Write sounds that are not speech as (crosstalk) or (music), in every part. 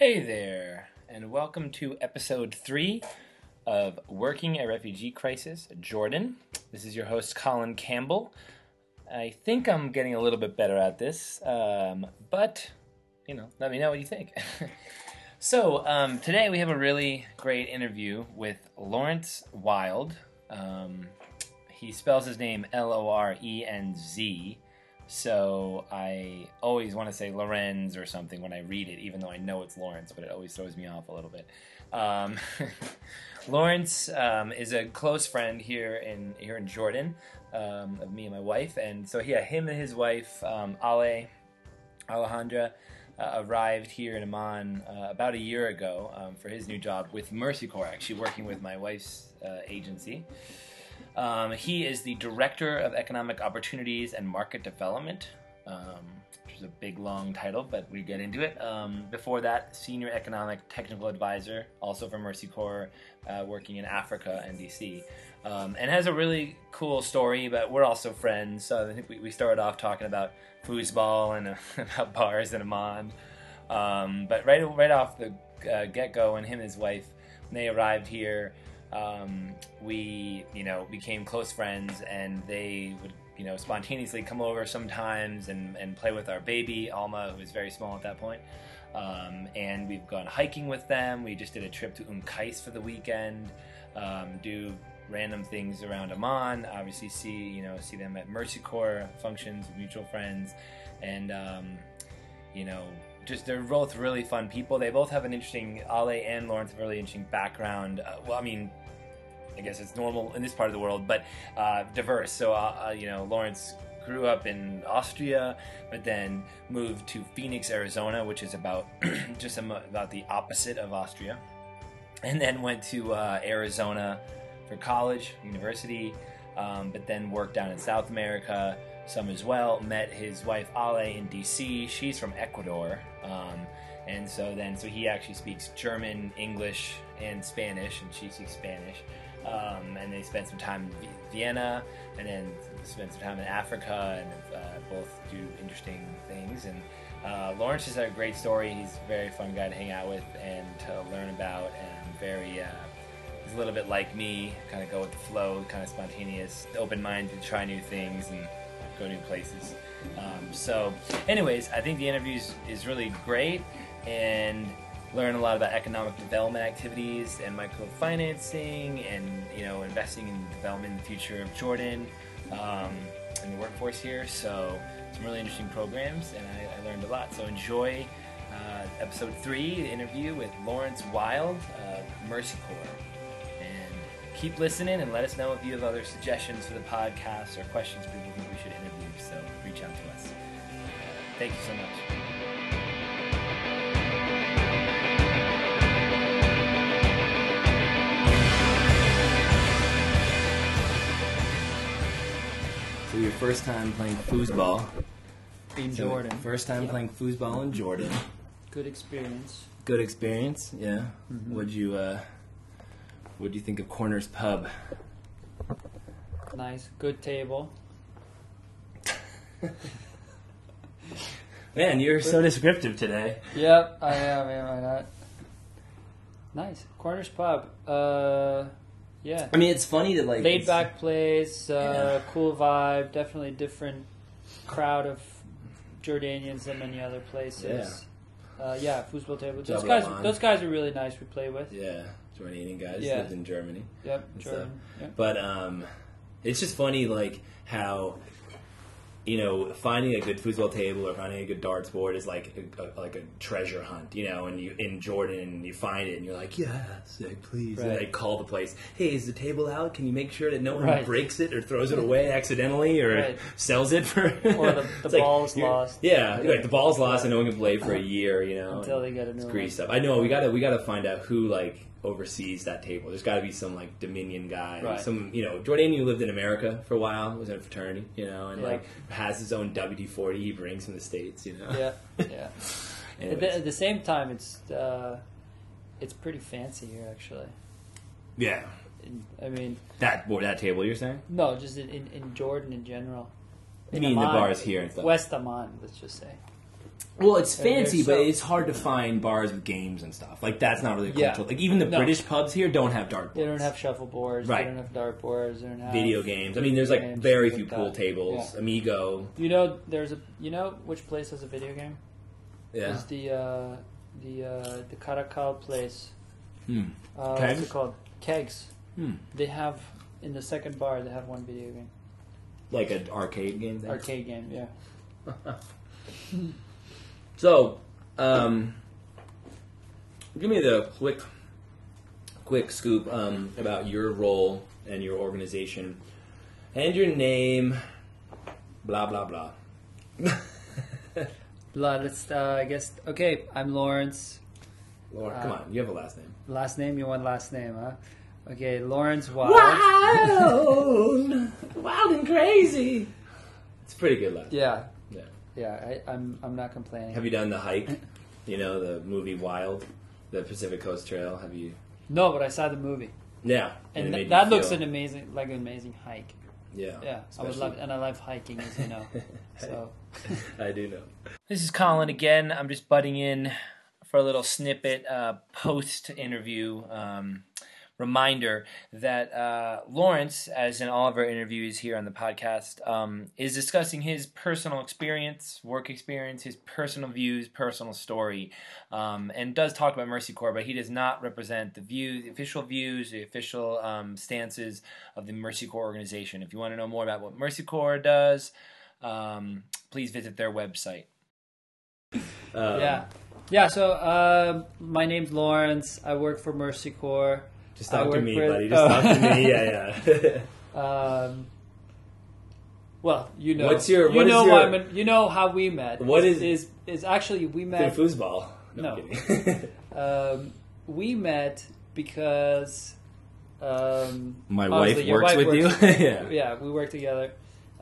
Hey there, and welcome to episode three of Working a Refugee Crisis, Jordan. This is your host, Colin Campbell. I think I'm getting a little bit better at this, um, but you know, let me know what you think. (laughs) so um, today we have a really great interview with Lawrence Wild. Um, he spells his name L O R E N Z. So I always want to say Lorenz or something when I read it, even though I know it's Lawrence, but it always throws me off a little bit. Um, (laughs) Lawrence um, is a close friend here in here in Jordan um, of me and my wife, and so yeah, him and his wife um, Ale Alejandra uh, arrived here in Amman uh, about a year ago um, for his new job with Mercy Corps, actually working with my wife's uh, agency. Um, he is the Director of Economic Opportunities and Market Development, um, which is a big, long title, but we get into it. Um, before that, Senior Economic Technical Advisor, also for Mercy Corps, uh, working in Africa and DC. Um, and has a really cool story, but we're also friends. So I think we, we started off talking about foosball and uh, (laughs) about bars in Amman. Um, but right, right off the uh, get go, and him and his wife, when they arrived here, um, we you know became close friends and they would you know spontaneously come over sometimes and, and play with our baby alma who was very small at that point um, and we've gone hiking with them we just did a trip to um Qais for the weekend um, do random things around Amman obviously see you know see them at Mercy Corps functions mutual friends and um, you know just they're both really fun people. They both have an interesting Ale and Lawrence have a really interesting background. Uh, well, I mean, I guess it's normal in this part of the world, but uh, diverse. So uh, uh you know, Lawrence grew up in Austria, but then moved to Phoenix, Arizona, which is about (clears throat) just about the opposite of Austria, and then went to uh, Arizona for college, university, um, but then worked down in South America some as well. Met his wife Ale in DC. She's from Ecuador. Um, and so then, so he actually speaks German, English, and Spanish, and she speaks Spanish. Um, and they spent some time in Vienna, and then spent some time in Africa, and uh, both do interesting things. And uh, Lawrence has a great story. He's a very fun guy to hang out with and to learn about, and very. Uh, he's a little bit like me, kind of go with the flow, kind of spontaneous, open-minded, try new things, and go new places. Um, so, anyways, I think the interview is, is really great and learn a lot about economic development activities and microfinancing and you know investing in development in the future of Jordan um, and the workforce here. So some really interesting programs, and I, I learned a lot. So enjoy uh, episode three, the interview with Lawrence Wild, uh, Mercy Corps and keep listening and let us know if you have other suggestions for the podcast or questions people think we should interview. So reach out to us. Thank you so much. Your first time playing foosball in so Jordan. First time yep. playing foosball in Jordan. Good experience. Good experience, yeah. Mm-hmm. Would you uh, what do you think of Corner's Pub? Nice, good table. (laughs) Man, you're so descriptive today. Yep, I am. Am I not? Nice, Corner's Pub. Uh, yeah. I mean, it's funny to like laid back place, uh, yeah. cool vibe. Definitely different crowd of Jordanians than many other places. Yeah, uh, yeah foosball table. Those guys, those guys are really nice. We play with. Yeah, Jordanian guys yeah. lived in Germany. Yep, Jordan. Yep. But um, it's just funny, like how you know, finding a good foosball table or finding a good darts board is like a, a, like a treasure hunt, you know. And you in Jordan, you find it, and you're like, yeah, sick, please. Right. And they call the place, hey, is the table out? Can you make sure that no one right. breaks it or throws it away accidentally or right. sells it for? or the, the (laughs) ball's like, lost. Yeah, like the ball's lost and no one can play for a year, you know. Until they get a new it's greased up. I know we gotta we gotta find out who like oversees that table. There's got to be some like Dominion guy, right. some you know Jordan who lived in America for a while, was in a fraternity, you know, and yeah. like has his own WD forty he brings from the states, you know. Yeah, (laughs) yeah. at, the, at, the, same time, it's uh, it's pretty fancy here, actually. Yeah. I mean that that table you're saying? No, just in, in, in Jordan in general. You mean Amman, the bars here and stuff? West Amman, let's just say. Well, it's fancy, but it's hard to find bars with games and stuff. Like that's not really Yeah. cultural. Like even the No. British pubs here don't have dartboards. They don't have shuffleboards. Right. They don't have dartboards. They don't have video games. I mean, there's like games, very things few like pool that. tables. Amigo. You know, there's a. You know which place has a video game? Yeah. Is the uh, the uh, the Carakale place. Hmm. Uh, what's it called? Kegs. Hmm. They have in the second bar. They have one video game, Like an arcade game. Thing. arcade game. Yeah. (laughs) So, um, give me the quick, quick scoop um, about your role and your organization, and your name. Blah blah blah. (laughs) blah. Let's. Uh, I guess. Okay. I'm Lawrence. Laura, Uh, come on, you have a last name. Last name. You want last name, huh? Okay. Lawrence Wild. Wild, (laughs) wild and crazy. It's a pretty good last. Yeah. Yeah. Yeah. I, I'm. I'm not complaining. Have you done the hike? You know the movie Wild, the Pacific Coast Trail. Have you? no, but I saw the movie, Yeah. and it th- made you that looks feel- an amazing, like an amazing hike. Yeah. Yeah. I would love, and I love hiking, as you know. (laughs) So. I do know. This is Colin again. I'm just butting in for a little snippet uh, post interview um, reminder that uh, Lawrence, as in all of our interviews here on the podcast, um, is discussing his personal experience, work experience, his personal views, personal story, um, and does talk about Mercy Corps, but he does not represent the views, the official views, the official um, stances of the Mercy Corps organization. If you want to know more about what Mercy Corps does, um, please visit their website. Um, Yeah. Yeah, so um, my name's Lawrence. I work for Mercy Corps. Just talk to me, buddy. Just oh. talk to me. Yeah, yeah. (laughs) Um, well, you know, What's your- you what is know your- I'm- you know how we met. What is is- is actually we met foosball. No, No. (laughs) Um, we met because um, My wife works wife with you. (laughs) yeah. yeah, we work together.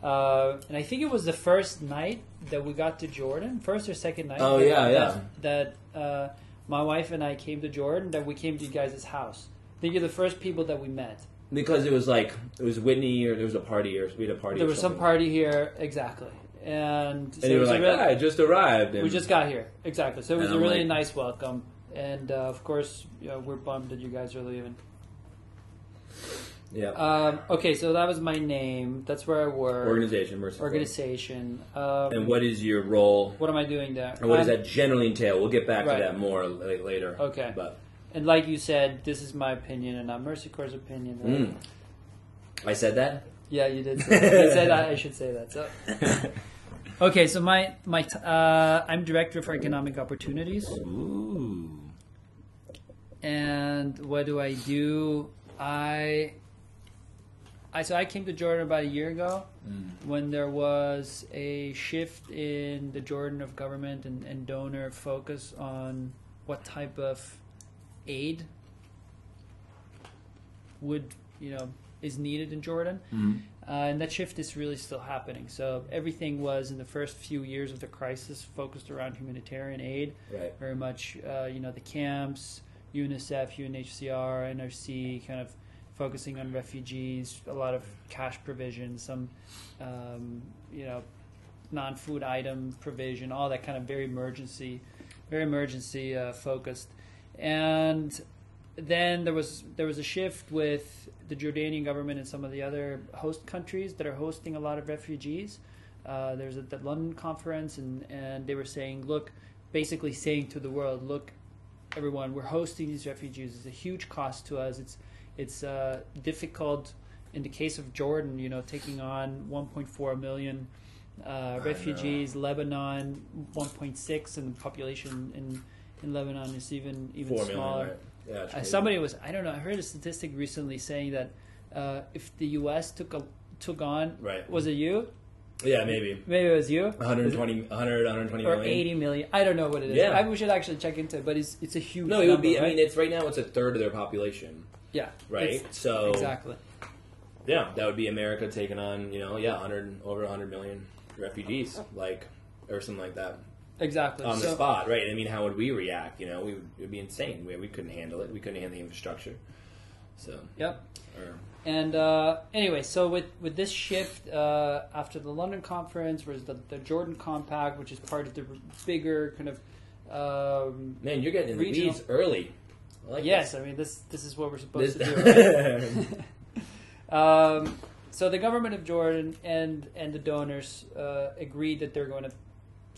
Uh, and I think it was the first night that we got to Jordan, first or second night. Oh, yeah, yeah. That, that uh, my wife and I came to Jordan. That we came to you guys' house. Think you're the first people that we met. Because it was like it was Whitney, or there was a party, or we had a party. There was some party here, exactly, and, so and you were like, really- "Ah, I just arrived." And we just got here, exactly. So it was a really like- nice welcome, and uh, of course, you know, we're bummed that you guys are leaving. yeah. Um, okay, so that was my name. That's where I work. Organization, Mercy Organization. Um, And what is your role? what am I doing there? And what does I'm- that generally entail? We'll get back Right. to that more la- later. Okay. But And like you said, this is my opinion and not Mercy Corps' opinion. Right? mm, I said that. Yeah, you did. Say that. you said I, I should say that. So. (laughs) Okay, so my my t- uh, I'm director for economic opportunities, Ooh. and what do I do? I I so I came to Jordan about a year ago when there was a shift in the Jordan of government and, and donor focus on what type of aid would you know is needed in Jordan. Uh, and that shift is really still happening. So everything was in the first few years of the crisis focused around humanitarian aid, Right. very much uh, you know the camps, UNICEF, UNHCR, NRC, kind of focusing on refugees, a lot of cash provision, some um, you know non-food item provision, all that kind of very emergency, very emergency uh, focused, and then there was there was a shift with the Jordanian government and some of the other host countries that are hosting a lot of refugees. Uh, there's a the London conference, and and they were saying, look, basically saying to the world, look, everyone, we're hosting these refugees. It's a huge cost to us. It's it's uh, difficult. In the case of Jordan, you know, taking on 1.4 million uh, refugees, Lebanon 1.6, and the population in in Lebanon is even even Four million. smaller. Right? Yeah. Uh, somebody was I don't know. I heard a statistic recently saying that uh, if the U.S. took a took on Right. was it you? Yeah, maybe. Maybe it was you. 120, 100, 120 Or million. 80 million. I don't know what it is. Yeah. I, we should actually check into it, but it's it's a huge. No, it would be. number, I mean, it's right now. It's a third of their population, yeah, right? So exactly. yeah, that would be America taking on you know yeah, 100 over 100 million refugees, like or something like that Exactly. on the So- spot, right? I mean, how would we react? You know, we would, it would be insane. We, we couldn't handle it. We couldn't handle the infrastructure. So Yep. or, And uh, anyway, so with, with this shift uh, after the London conference was the, the Jordan Compact, which is part of the bigger kind of um, man, you're getting in the Regional- weeds early. I like yes. I mean this this is what we're this. supposed to do. (laughs) Right? (laughs) Um, so the government of Jordan and and the donors uh, agreed that they're going to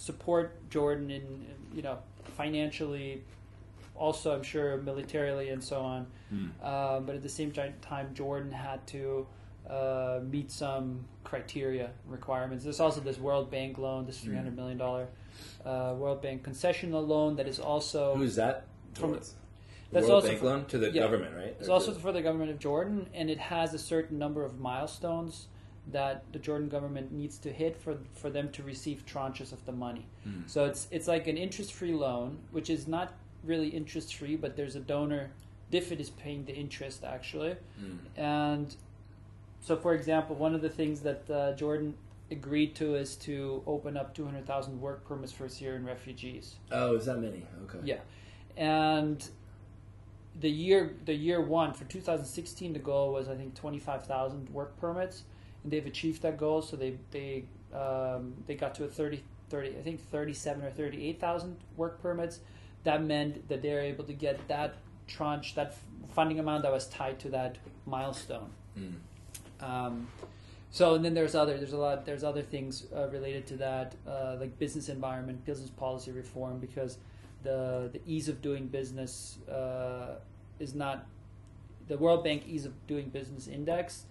support Jordan in you know financially, also I'm sure militarily and so on. Hmm. Um, but at the same time, Jordan had to uh, meet some criteria requirements. There's also this World Bank loan, this three hundred million dollar uh, World Bank concessional loan that is also Who's that? From- towards? that's World also Bank for- loan to the yeah. government, right? It's Or also to- for the government of Jordan, and it has a certain number of milestones that the Jordan government needs to hit for for them to receive tranches of the money. Hmm. So it's it's like an interest-free loan, which is not really interest-free, but there's a donor. DFID is paying the interest actually, Hmm. and so for example, one of the things that uh, Jordan agreed to is to open up 200,000 work permits for Syrian refugees. Oh, is that many? Okay. Yeah, and the year the year one for 2016, the goal was I think 25,000 work permits, and they've achieved that goal. So they they um, they got to a 30, 30 I think 37 or 38,000 work permits. That meant that they're able to get that tranche, that f- funding amount that was tied to that milestone. Hmm. Um, so and then there's other there's a lot there's other things uh, related to that uh, like business environment, business policy reform because the the ease of doing business uh, is not the World Bank ease of doing business index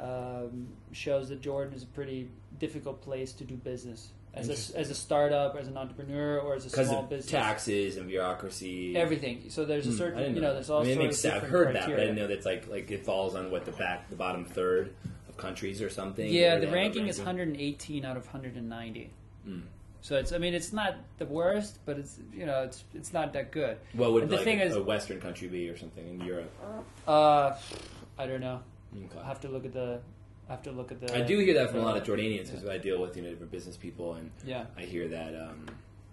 um, shows that Jordan is a pretty difficult place to do business as a, as a startup, as an entrepreneur, or as a small of business. taxes and bureaucracy. Everything. So there's a Hmm, certain, didn't you know, there's all I mean, it sorts makes of sense. I've heard that, but I didn't know that's like like it falls on what the back the bottom third of countries or something. Yeah, Or the ranking is 118 out of 190. Mm. So it's, I mean, it's not the worst, but it's, you know, it's it's not that good. What would And the like thing a, is- a Western country be or something in Europe? Uh, I don't know. Okay. I have to look at the, I have to look at the. I do hear that from a lot of Jordanians because I deal with you know different business people, and Yeah, I hear that um,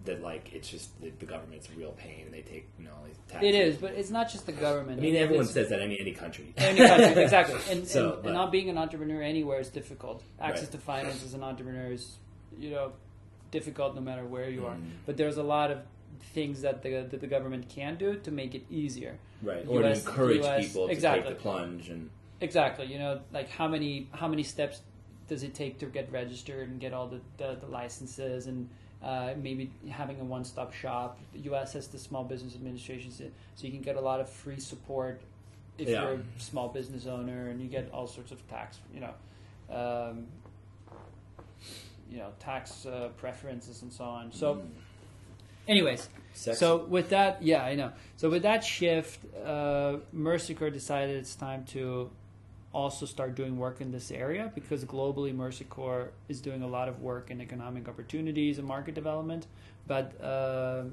that like it's just the, the government's a real pain, and they take you know all these taxes. it is, but it's not just the government. I mean, everyone It's- says that. I mean, any country. (laughs) Any country, (laughs) exactly. And, So, and, but- and not being an entrepreneur anywhere is difficult. Access Right. to finance as an entrepreneur is, you know, difficult no matter where you are. Mm. But there's a lot of things that the that the government can do to make it easier. right, or US to encourage US people to exactly. take the plunge and Exactly. You know, like how many how many steps does it take to get registered and get all the the, the licenses and uh, maybe having a one stop shop. The U.S. has the Small Business Administration, so you can get a lot of free support if Yeah. you're a small business owner, and you get all sorts of tax. You know. Um, you know tax uh, preferences and so on. So, Mm. anyways, Sexy. so with that, yeah, I know. So with that shift, uh, Mercy Corps decided it's time to also start doing work in this area because globally Mercy Corps is doing a lot of work in economic opportunities and market development, but uh,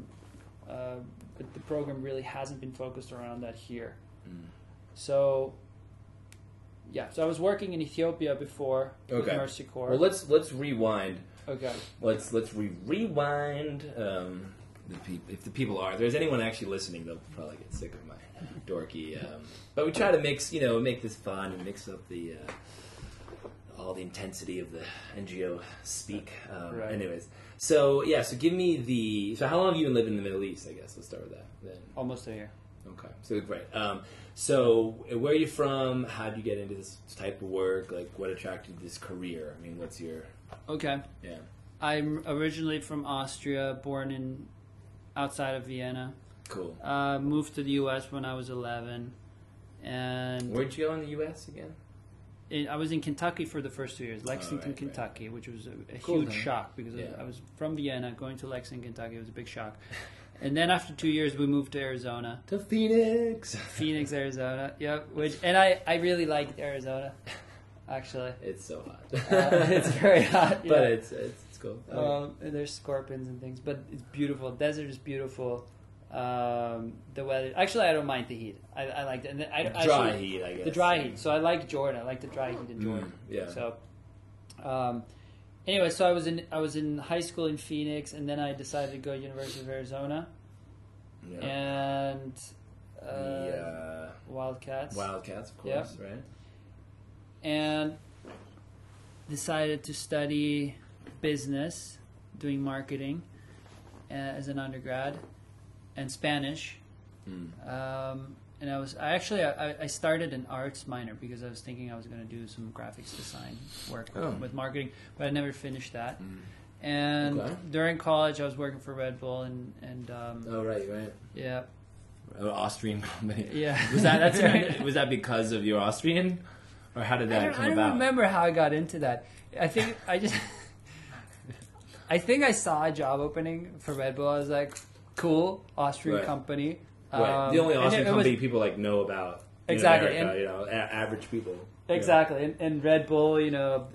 uh, but the program really hasn't been focused around that here. Mm. So. Yeah, so I was working in Ethiopia before with Okay. Mercy Corps. well, let's let's rewind. okay. Let's let's re- rewind. Um, the peop- if the people are, if there's anyone actually listening, they'll probably get sick of my dorky. Um, but we try to mix, you know, make this fun and mix up the uh, all the intensity of the NGO speak. Um, Right. Anyways, so yeah, so give me the. So how long have you been living in the Middle East? I guess let's start with that. Then Almost a year. okay, so great. Um, so where are you from? How did you get into this type of work? Like, what attracted you to this career? I mean, what's your Okay. yeah? I'm originally from Austria, born in outside of Vienna. Cool. Uh, moved to the U.S. when I was 11, and Where'd you go in the U.S. again? it, I was in Kentucky for the first two years, Lexington, right. Kentucky, which was a, a Cool, huge shock because Yeah. I was from Vienna going to Lexington, Kentucky. It was a big shock. (laughs) and then after two years, we moved to Arizona, To Phoenix. (laughs) Phoenix, Arizona. Yep. Which and I I really liked Arizona, actually. (laughs) It's so hot. Uh, it's very hot, but it's, it's it's cool. Um, and there's scorpions and things, but it's beautiful. Desert is beautiful. Um, the weather. Actually, I don't mind the heat. I, I like it. And I, I dry actually- heat, I guess. The dry heat. So I like Jordan. I like the dry heat in Mm, Jordan. yeah. So, um, anyway, so I was in I was in high school in Phoenix, and then I decided to go to University of Arizona, yeah. and uh, the, uh, Wildcats. Wildcats, of course, Yep. right? and decided to study business, doing marketing uh, as an undergrad, and Spanish. Mm. Um, and I was I actually I, I started an arts minor because I was thinking I was going to do some graphics design work Oh. with marketing, but I never finished that. Mm. And Okay. during college, I was working for Red Bull, and and um, Oh, right, right. yeah, An Austrian (laughs) company. yeah. Was that that's, (laughs) was that because of your Austrian, or how did I that don't, come I don't about? remember how I got into that. I think I just, (laughs) I think I saw a job opening for Red Bull. I was like, cool, Austrian Right. company. Right. Um, the only Austrian it- it was- company people like know about. Exactly, America, and- you know, a- average people. Exactly, and, and Red Bull, you know,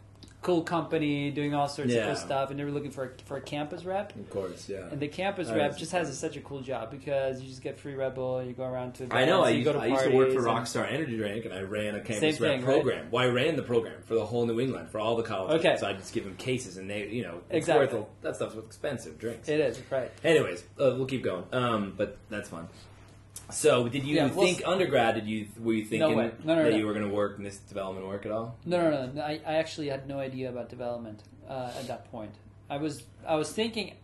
cool company doing all sorts Yeah. of cool stuff, and they were looking for a, for a campus rep. Of course, yeah. And the campus rep just has a, such a cool job because you just get free Red Bull, you go around to. I know. I you used, go to I used to work for Rockstar Energy Drink, and I ran a campus rep thing, right? program. Well, I ran the program for the whole New England for all the colleges. Okay. So I just give them cases, and they, you know, it's Exactly. worth a- that stuff's expensive drinks. It is right. Anyways, uh, we'll keep going. Um, but that's fun. So, did you Yeah, we'll think undergrad? Did you were you thinking way. No, no, that no. you were going to work in this development work at all? No, no, no. no. I, I actually had no idea about development uh, at that point. I was I was thinking,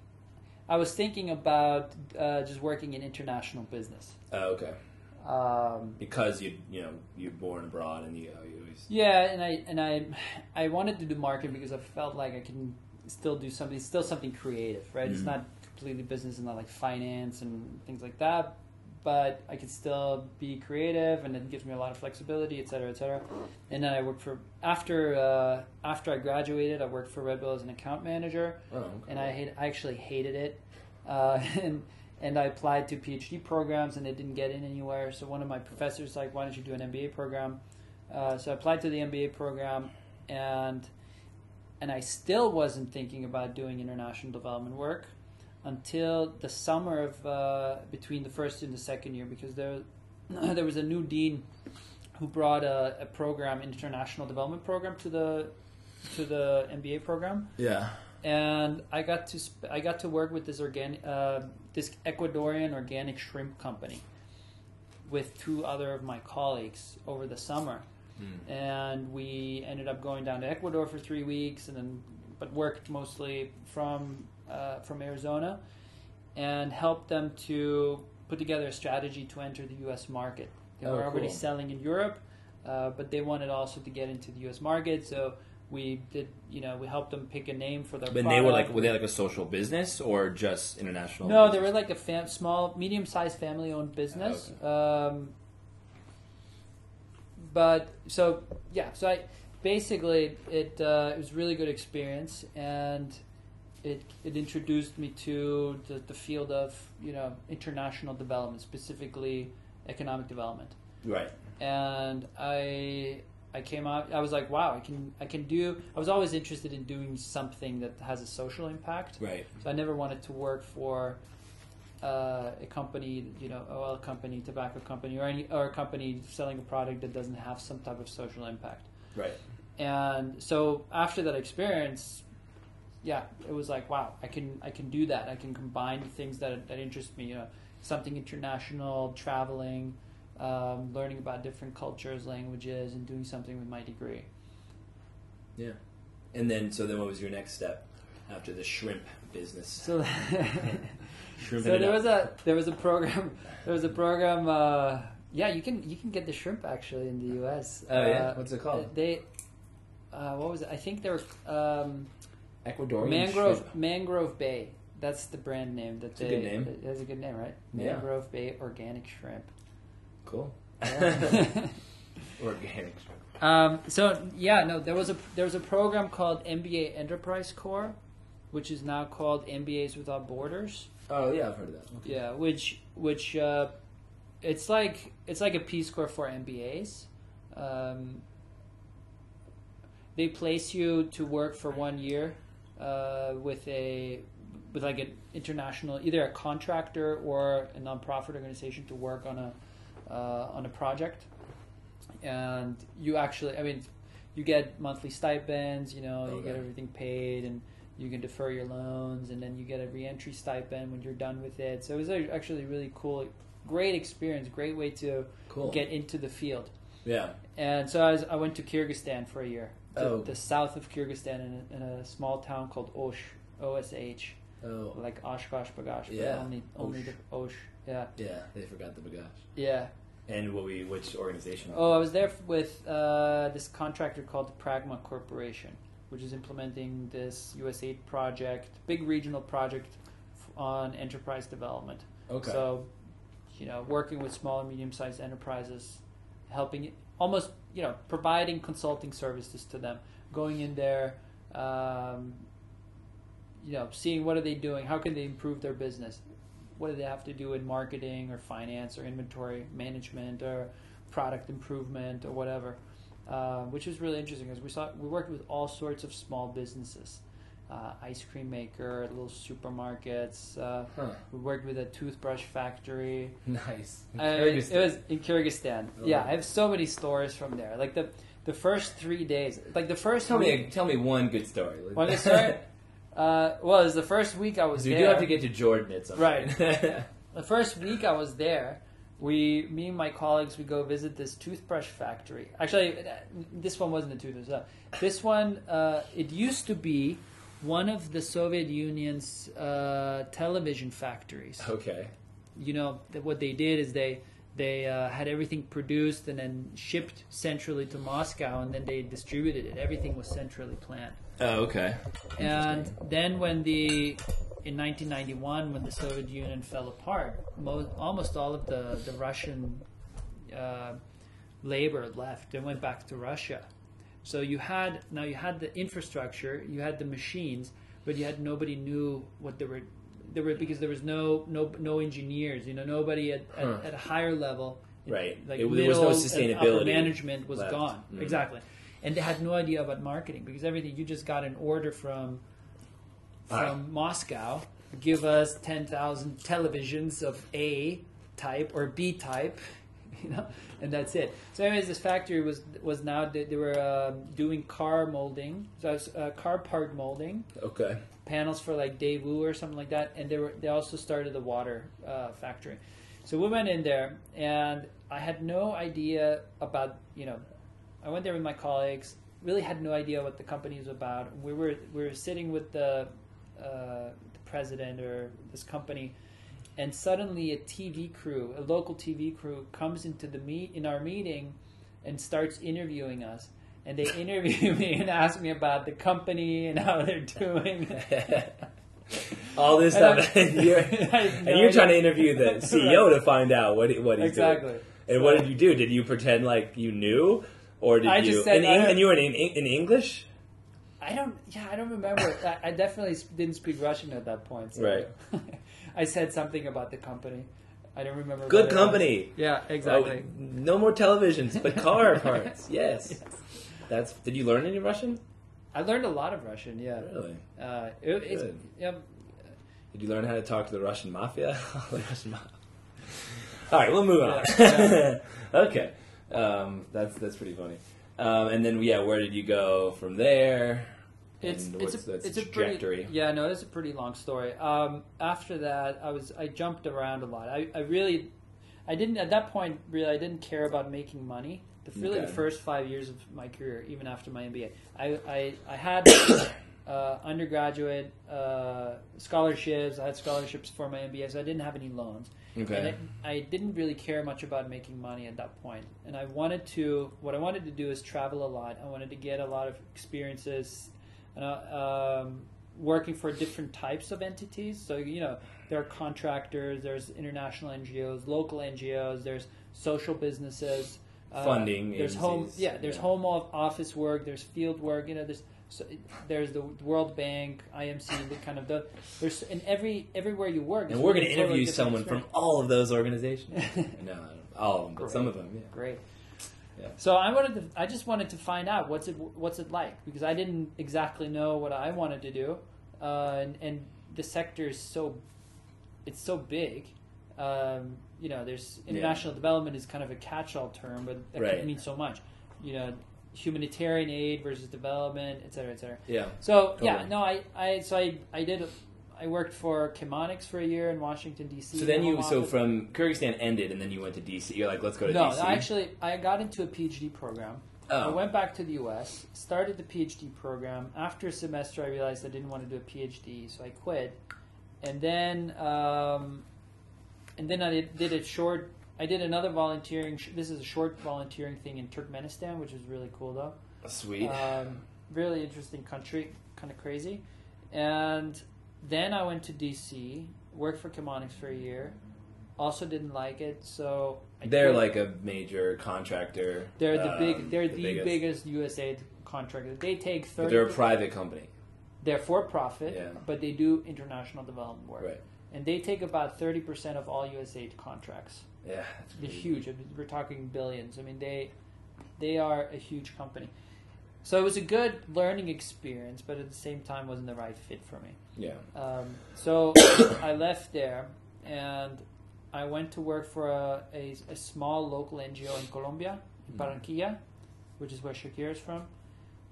I was thinking about uh, just working in international business. Oh, okay. Um, Because you you know you're born abroad and you, you always yeah, and I and I I wanted to do marketing because I felt like I can still do something, still something creative, right? It's Mhm. not completely business and not like finance and things like that. But I could still be creative, and it gives me a lot of flexibility, et cetera, et cetera. And then I worked for after uh, after I graduated, I worked for Red Bull as an account manager. oh okay. and I hate, I actually hated it, uh, (laughs) and and I applied to PhD programs and it didn't get in anywhere. So one of my professors was like, "Why don't you do an MBA program?" Uh, so I applied to the MBA program, and and I still wasn't thinking about doing international development work until the summer of uh, between the first and the second year because there (clears throat) there was a new dean who brought a, a program international development program to the to the MBA program yeah. and I got to sp- I got to work with this organic uh, this Ecuadorian organic shrimp company with two other of my colleagues over the summer, Hmm. and we ended up going down to Ecuador for three weeks, and then but worked mostly from uh, from Arizona, and helped them to put together a strategy to enter the U.S. market. They Oh, were already cool. selling in Europe, uh, but they wanted also to get into the U.S. market, so. We did, you know, we helped them pick a name for their. But they were like were they like a social business or just international? No, they were like a fam- small, medium-sized family-owned business. Okay. Um, but so yeah, so I basically it uh, it was a really good experience, and it it introduced me to the, the field of you know international development, specifically economic development right. and I I came out I was like wow I can I can do I was always interested in doing something that has a social impact Right. so I never wanted to work for uh, a company you know oil company tobacco company or any or a company selling a product that doesn't have some type of social impact Right. and so after that experience yeah it was like wow I can I can do that I can combine things that that interest me you know something international traveling um, learning about different cultures languages and doing something with my degree Yeah. And then so then what was your next step after the shrimp business? so (laughs) Shrimp so there was a there was a program there was a program uh, yeah you can you can get the shrimp actually in the US Oh, yeah? Uh, What's it called? they uh, what was it I think they were um, Ecuadorian Mangrove shrimp. Mangrove Bay. That's the brand name. That It's a good name. It has a good name, right? Yeah. Mangrove Bay Organic Shrimp. Cool. Yeah. (laughs) Organic shrimp. um, so yeah, no, there was a there was a program called MBA Enterprise Corps, which is now called MBAs Without Borders. Oh yeah, I've heard of that. Okay. Yeah, which which uh, it's like it's like a Peace Corps for MBAs. Um, they place you to work for one year uh, with a with like an international either a contractor or a nonprofit organization to work on a uh, on a project, and you actually I mean you get monthly stipends. You know, you get everything paid and. You can defer your loans, and then you get a reentry stipend when you're done with it. So it was actually really cool great experience, great way to Cool. get into the field. Yeah. And so I, was, I went to Kyrgyzstan for a year, to Oh. the south of Kyrgyzstan, in a, in a small town called Osh, O S H, Oh. like OshKosh B'gosh, but Yeah. only only Osh. the Osh. Yeah, Yeah. They forgot the B'gosh. yeah. And what we which organization? Oh, I was there with uh, this contractor called the Pragma Corporation, which is implementing this USAID project, big regional project on enterprise development. Okay. So, you know, working with small and medium-sized enterprises, helping almost, you know, providing consulting services to them, going in there, um, you know, seeing what are they doing, how can they improve their business, what do they have to do in marketing or finance or inventory management or product improvement or whatever, uh, which was really interesting because we saw we worked with all sorts of small businesses. Uh, ice cream maker, little supermarkets. Uh, Huh. we worked with a toothbrush factory. Nice. I mean, it was in Kyrgyzstan. Oh. Yeah, I have so many stories from there. Like the the first three days, like the first Tell week, me, tell me one good story. (laughs) One good story? Uh, well, it was the first week I was So we there. do have to get to Jordan at some Right. (laughs) the first week I was there, we, me and my colleagues, we go visit this toothbrush factory. Actually, uh, this one wasn't a toothbrush. uh, This one, uh, it used to be one of the Soviet Union's uh, television factories. okay. You know, that what they did is they they uh, had everything produced and then shipped centrally to Moscow, and then they distributed it. Everything was centrally planned. Oh, okay. And then when the in 1991 when the Soviet Union fell apart, mo- almost all of the the Russian uh, labor left and went back to Russia. So you had now you had the infrastructure, you had the machines, but you had nobody knew what they were. There were because there was no no no engineers. You know, nobody at, at, Huh. at a higher level. Right. Like It- there was no middle upper sustainability management was left. gone. Mhm. Exactly, and they had no idea about marketing because everything you just got an order from from Moscow. Give us ten thousand televisions of A type or B type, (laughs) you know, and that's it. So, anyways, this factory was was now they, they were um, doing car molding, so it's, uh, car part molding Okay. panels for like Daewoo or something like that, and they were they also started the water uh, factory. So we went in there, and I had no idea about you know, I went there with my colleagues. Really had no idea what the company was about. We were we were sitting with the, uh, the president or this company, and suddenly a TV crew, a local TV crew, comes into the meet in our meeting, and starts interviewing us. And they (laughs) interview me and ask me about the company and how they're doing. (laughs) All this And stuff, (laughs) and you're, and you're trying to interview the CEO to find out what what he's doing. Exactly. doing. And what did you do? Did you pretend like you knew, or did I you? just said, in, and you were in, in English, I don't. Yeah, I don't remember. I, I definitely didn't speak Russian at that point. So Right. I said something about the company. I don't remember. good what it was. company. Yeah, exactly. Oh, no more televisions, but car (laughs) parts. Yes. That's. Did you learn any Russian? I learned a lot of Russian. Yeah. Really? Uh, it, it's, Good. yeah. Did you learn how to talk to the Russian mafia? (laughs) The Russian mafia. (laughs) All right, we'll move on. Yeah, okay, um, that's that's pretty funny. Um, and then yeah, where did you go from there? It's it's a it's a trajectory? pretty yeah no it's a pretty long story. Um, after that, I was I jumped around a lot. I, I really I didn't at that point really I didn't care about making money. The, really Okay. the first five years of my career, even after my MBA, I I, I had (coughs) uh, undergraduate uh, scholarships. I had scholarships for my MBA, so I didn't have any loans. Okay. And it, I didn't really care much about making money at that point. And I wanted to, what I wanted to do is travel a lot. I wanted to get a lot of experiences, and, uh, um, working for different types of entities. So, you know, there are contractors, there's international NGOs, local NGOs, there's social businesses. uh, Funding There's home, yeah. There's yeah. home of office work. There's field work. You know, there's so there's the World Bank, IMC, the kind of the there's in every everywhere you work. and we're going to interview different someone from all of those organizations. (laughs) no, all of them, but Great. some of them. Yeah. Great. Yeah. So I wanted to. I just wanted to find out what's it what's it like because I didn't exactly know what I wanted to do, uh, and, and the sector is so it's so big. Um, you know, there's international development is kind of a catch-all term, but that Right. can mean so much. You know, humanitarian aid versus development, et cetera, et cetera. Yeah. So yeah, no, I, I so I, I did I worked for Chemonics for a year in Washington D.C. So then you, so from Kyrgyzstan ended, and then you went to DC. You're like, let's go to no, DC. I actually I got into a PhD program. Oh. I went back to the U.S., started the PhD program. After a semester, I realized I didn't want to do a PhD, so I quit. And then, um, and then I did, did a short. I did another volunteering. This is a short volunteering thing in Turkmenistan, which is really cool, though. sweet. Um, really interesting country, kind of crazy. And then I went to DC, worked for Chemonics for a year. Also didn't like it, so I They're quit. like a major contractor. They're the um, big. They're the, biggest. biggest. USAID contractor. They take thirty. they're a private company. they're for profit, Yeah. but they do international development work, Right. and they take about thirty percent of all USAID contracts. Yeah, They're huge. We're talking billions. I mean, they they are a huge company. So it was a good learning experience, but at the same time, wasn't the right fit for me. Yeah. Um, so (coughs) I left there and I went to work for a, a, a small local NGO in Colombia, in Mm-hmm. Barranquilla, which is where Shakira is from.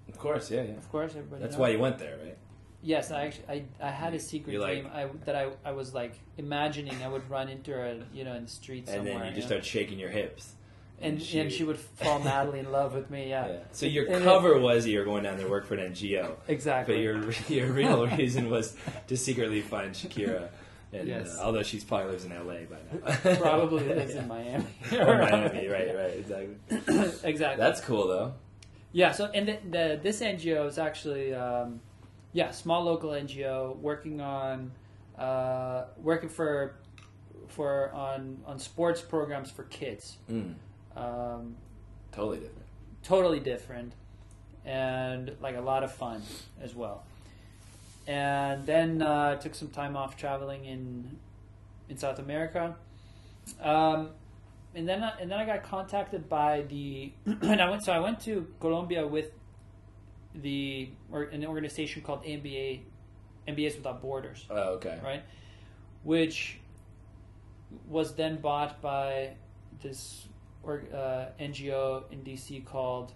Of course, yeah, yeah. Of course, everybody. That's knows. why you went there, right? Yes, I actually I, I had a secret like- dream I, that I, I was like imagining I would run into her, you know, in the street And somewhere. then you just know? start shaking your hips. And and she, would fall madly in love with me. Yeah, Yeah. So your And it- cover was you were going down there to work for an NGO, exactly. but your (laughs) your real reason was to secretly find Shakira. And, Yes. uh, although she's probably lives in LA by now. (laughs) probably (laughs) lives in Miami. or Miami, right, right, exactly. (coughs) exactly. That's cool though. Yeah, so and the, the this NGO is actually um, yeah, small local NGO working on uh, working for for on on sports programs for kids. Mm, Um, totally different. totally different and like a lot of fun as well. And then uh, took some time off traveling in in South America. Um, and then I, and then I got contacted by the (clears throat) and I went so I went to Colombia with the or an organization called NBA MBAs Without Borders Oh, okay. right? Which was then bought by this or, uh, NGO in DC called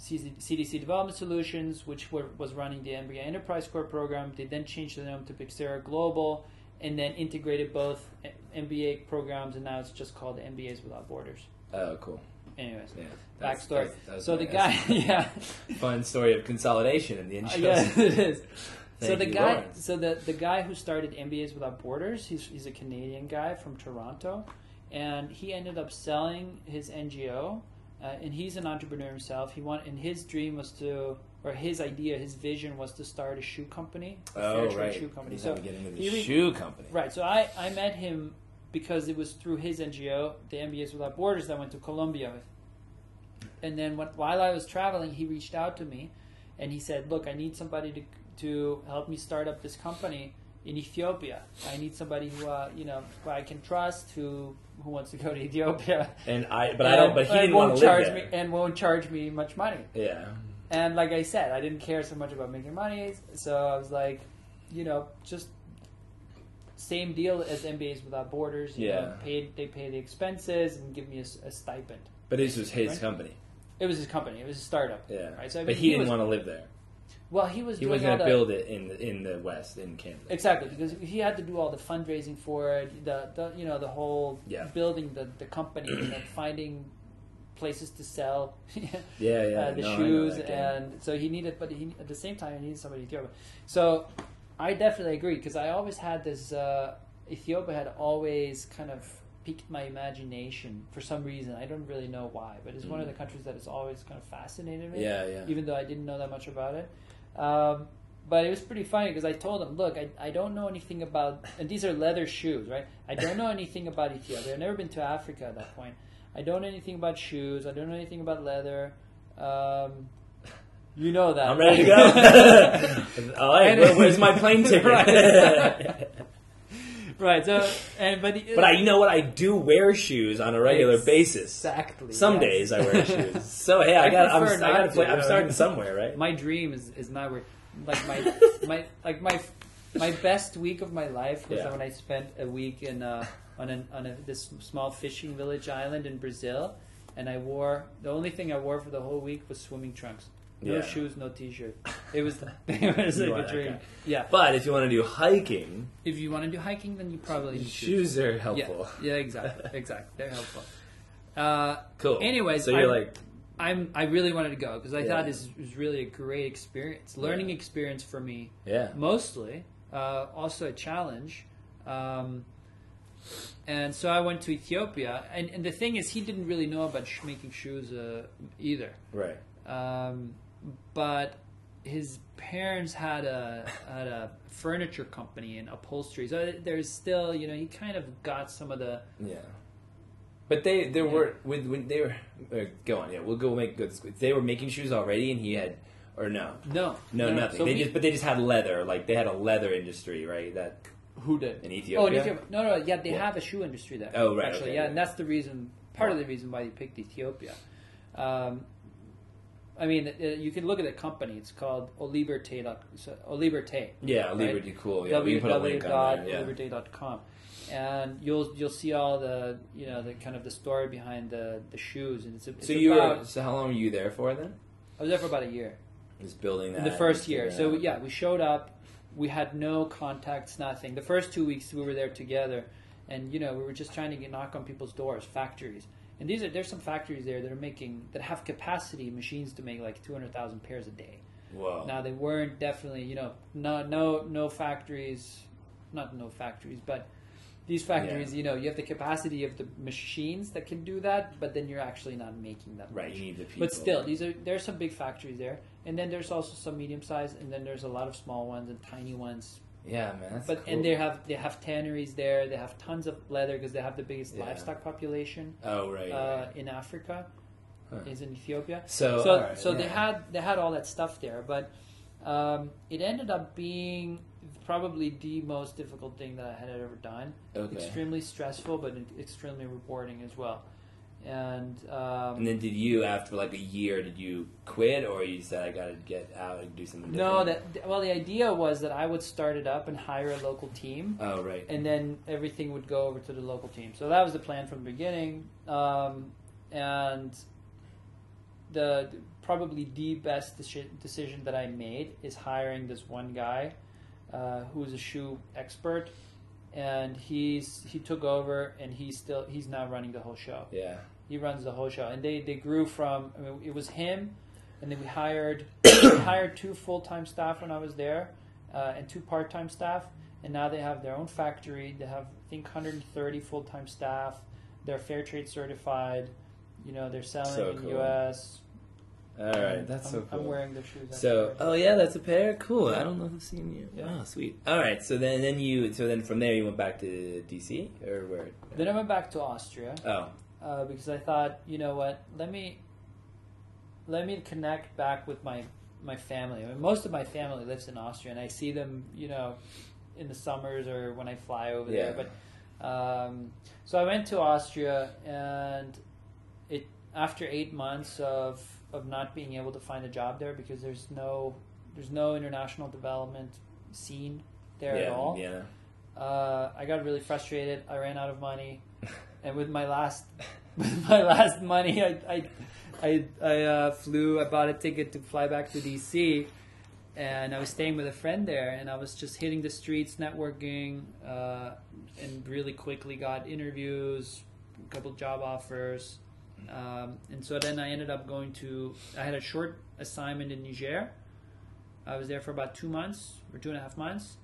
CDC Development Solutions, which were, was running the MBA Enterprise Corps program. They then changed the name to Pyxera Global and then integrated both MBA programs, and now it's just called MBAs Without Borders. Oh, cool. Anyways, Yeah. That's- backstory. that's- so the guy, (laughs) yeah, Fun story of consolidation in the Uh, NGO. yeah, it is. (laughs) so the guy, Lawrence. so the the guy who started MBAs Without Borders, he's he's a Canadian guy from Toronto, and he ended up selling his NGO, uh, and he's an entrepreneur himself. He want and his dream was to, or his idea, his vision was to start a shoe company, a fair Oh, trade right. shoe company. So get into the he shoe company. Right. So I, I met him because it was through his NGO, the MBAs Without Borders, that I went to Colombia with. And then when, while I was traveling, he reached out to me, and he said, "Look, I need somebody to to help me start up this company in Ethiopia. I need somebody who uh, you know who I can trust, who who wants to go to Ethiopia, And I, but I don't. But he didn't want to live charge there. me and won't charge me much money." Yeah. And like I said, I didn't care so much about making money, so I was like, you know, just same deal as MBAs Without Borders. You Yeah. know, paid they pay the expenses and give me a stipend. But this was his Right. company. It was his company. It was a startup. Yeah. Right. So I but mean, he, didn't was, want to live there. Well, he was. He was going to build it in the, in the West, in Canada. Exactly, because he had to do all the fundraising for it, the, the you know the whole Yeah. building the the company and (clears throat) finding places to sell (laughs) Yeah, yeah. uh, the no, shoes, and so he needed, but he at the same time he needed somebody in Ethiopia. So I definitely agree because I always had this. Uh, Ethiopia had always kind of piqued my imagination for some reason. I don't really know why, but it's one of Mm. the countries that has always kind of fascinated me Yeah, yeah. even though I didn't know that much about it. Um, but it was pretty funny because I told him, look, I, I don't know anything about, (laughs) and these are leather shoes, right? I don't know anything about Ethiopia. I've never been to Africa at that point. I don't know anything about shoes. I don't know anything about leather. Um, you know that. I'm ready to go. (laughs) (laughs) All right, where- where's my plane ticket? Right. So, and but the, but I, you know what? I do wear shoes on a regular basis. exactly. Some yes. days I wear shoes. (laughs) So hey, I I got. I'm, I got to play. I'm starting somewhere, right? My dream is, is not where, like my (laughs) my like my my best week of my life was Yeah. when I spent a week in uh, on an, on a, this small fishing village island in Brazil, and I wore the only thing I wore for the whole week was swimming trunks. No Yeah. shoes, no t-shirt. (laughs) It was it was like a dream. Yeah. But if you want to do hiking, If you want to do hiking, then you probably need shoes are helpful. Yeah, yeah, exactly, (laughs) exactly. They're helpful. Uh, Cool. Anyways, so you're I'm- like, I'm I really wanted to go because I Yeah. thought this was really a great experience, learning experience for me yeah, mostly. Uh, also a challenge. Um, and so I went to Ethiopia, and, and the thing is, he didn't really know about sh- making shoes uh, either. right. Um, but his parents had a had a furniture company and upholstery, so there's still you know he kind of got some of the Yeah. But they there Yeah. were when, when they were uh, go on yeah we'll go make good they were making shoes already and he had or no no no, nothing So they we- just but they just had leather like they had a leather industry right that who did in Oh, Ethiopia in Ethiopia. No, no, yeah, they Yeah. have a shoe industry there. Oh, right, Actually, okay, yeah, yeah. and that's the reason, part of the reason why they picked Ethiopia. Um, I mean, uh, you can look at the company. It's called Oliberte. Oliberte. yeah Right. Cool yeah we can put a link on there yeah And you'll you'll see all the you know the kind of the story behind the, the shoes and it's, it's so you about, were so how long were you there for then I was there for about a year just building that in the first year. So yeah, we showed up. We had no contacts, nothing. The first two weeks we were there together, and you know we were just trying to get, knock on people's doors, factories. And these are there's some factories there that are making that have capacity machines to make like two hundred thousand pairs a day. whoa Now they weren't definitely you know no no no factories, not no factories, but these factories you know you have the capacity of the machines that can do that, but then you're actually not making that right much. you need the people But still, these are there's some big factories there, and then there's also some medium sized, and then there's a lot of small ones and tiny ones. Yeah man but cool. and they have they have tanneries there. They have tons of leather because they have the biggest Yeah. livestock population oh right, uh, right. in Africa. Huh. Is in Ethiopia. so So alright, so they had they had all that stuff there, but um, it ended up being probably the most difficult thing that I had ever done. okay Extremely stressful, but extremely rewarding as well. And um, and then did you after like a year did you quit or you said I gotta get out and do something Different? No, that well, the idea was that I would start it up and hire a local team, oh right and then everything would go over to the local team. So that was the plan from the beginning, um, and the probably the best deci- decision that I made is hiring this one guy uh, who's a shoe expert, and he's he took over and he's still he's now running the whole show. yeah He runs the whole show, and they they grew from. I mean, it was him, and then we hired we (coughs) hired two full time staff when I was there, uh, and two part time staff, and now they have their own factory. They have I think 130 full time staff. They're fair trade certified. You know, they're selling So in cool. the U.S. all right that's I'm, so cool I'm wearing the shoes. So, oh yeah, that's a pair. Cool. I don't know who's seen you. Yeah. Oh, sweet. All right. So then, then you, so then from there you went back to DC or where? then I went back to Austria. Oh, uh, because I thought, you know what, let me let me connect back with my my family. I mean, most of my family lives in Austria, and I see them, you know, in the summers or when I fly over Yeah. there. But um, so I went to Austria, and it after eight months of of not being able to find a job there because there's no there's no international development scene there yeah, at all. Yeah. Uh, I got really frustrated. I ran out of money, (laughs) and with my last (laughs) with my last money, I I I, I uh, flew. I bought a ticket to fly back to DC, and I was staying with a friend there, and I was just hitting the streets, networking, uh, and really quickly got interviews, a couple job offers, um, and so then I ended up going to. I had a short assignment in Niger. I was there for about two months or two and a half months.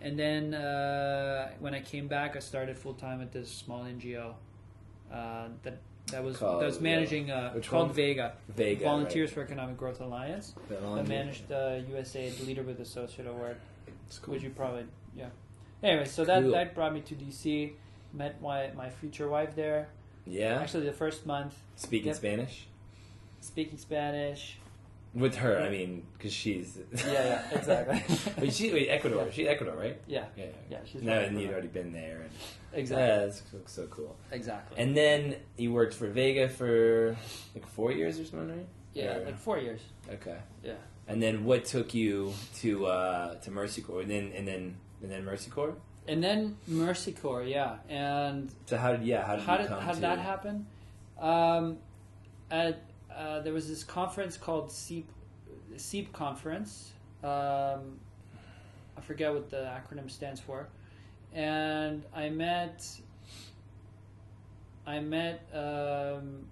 And then uh, when I came back, I started full time at this small NGO uh, that that was Called, that was managing uh, which called one? Vega, Vega. Volunteers for Economic Growth Alliance. Right. That managed uh, USAID Leader with Associate Award, It's cool. which you probably yeah. Anyway, so that Cool. that brought me to DC. Met my my future wife there. Yeah. Actually, the first month Speaking Yep. Spanish speaking Spanish. With her. I mean, because she's. Yeah, yeah, exactly. (laughs) but she wait Ecuador. Yeah. She's Ecuador, right? Yeah, Yeah. yeah, she's No, and you'd already been there. And, exactly, Yeah, that's so, cool. exactly. And then you worked for Vega for like four years or something, right? yeah, Or- like four years. okay. Yeah. And then what took you to uh, to Mercy Corps? And then and then and then Mercy Corps. And then Mercy Corps, yeah. And So how did yeah how did how you did how did that happen? Um, at uh, there was this conference called C, SEEP conference. Um, I forget what the acronym stands for, and I met. I met um,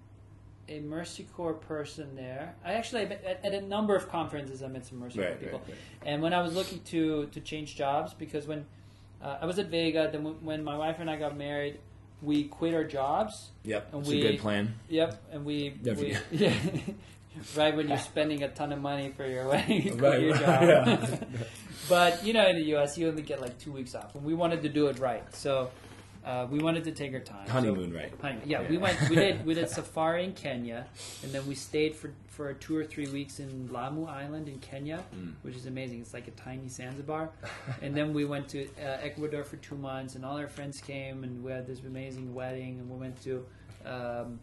a Mercy Corps person there. I actually I met, at, at, a number of conferences I met some Mercy Corps people, right, right. and when I was looking to to change jobs because when uh, I was at Vega, then when my wife and I got married, we quit our jobs. Yep, and it's we, a good plan. Yep, and we, we yeah, (laughs) right when you're spending a ton of money for your (laughs) wedding, you right, your job. (laughs) Yeah. but you know, in the U.S., you only get like two weeks off, and we wanted to do it right. So uh, we wanted to take our time. Honeymoon, so, right? Honeymoon. Yeah, yeah, we went. We did. We did (laughs) safari in Kenya, and then we stayed for for two or three weeks in Lamu Island in Kenya, mm. which is amazing. It's like a tiny Zanzibar. and then we went to uh, Ecuador for two months, and all our friends came, and we had this amazing wedding, and we went to. Um,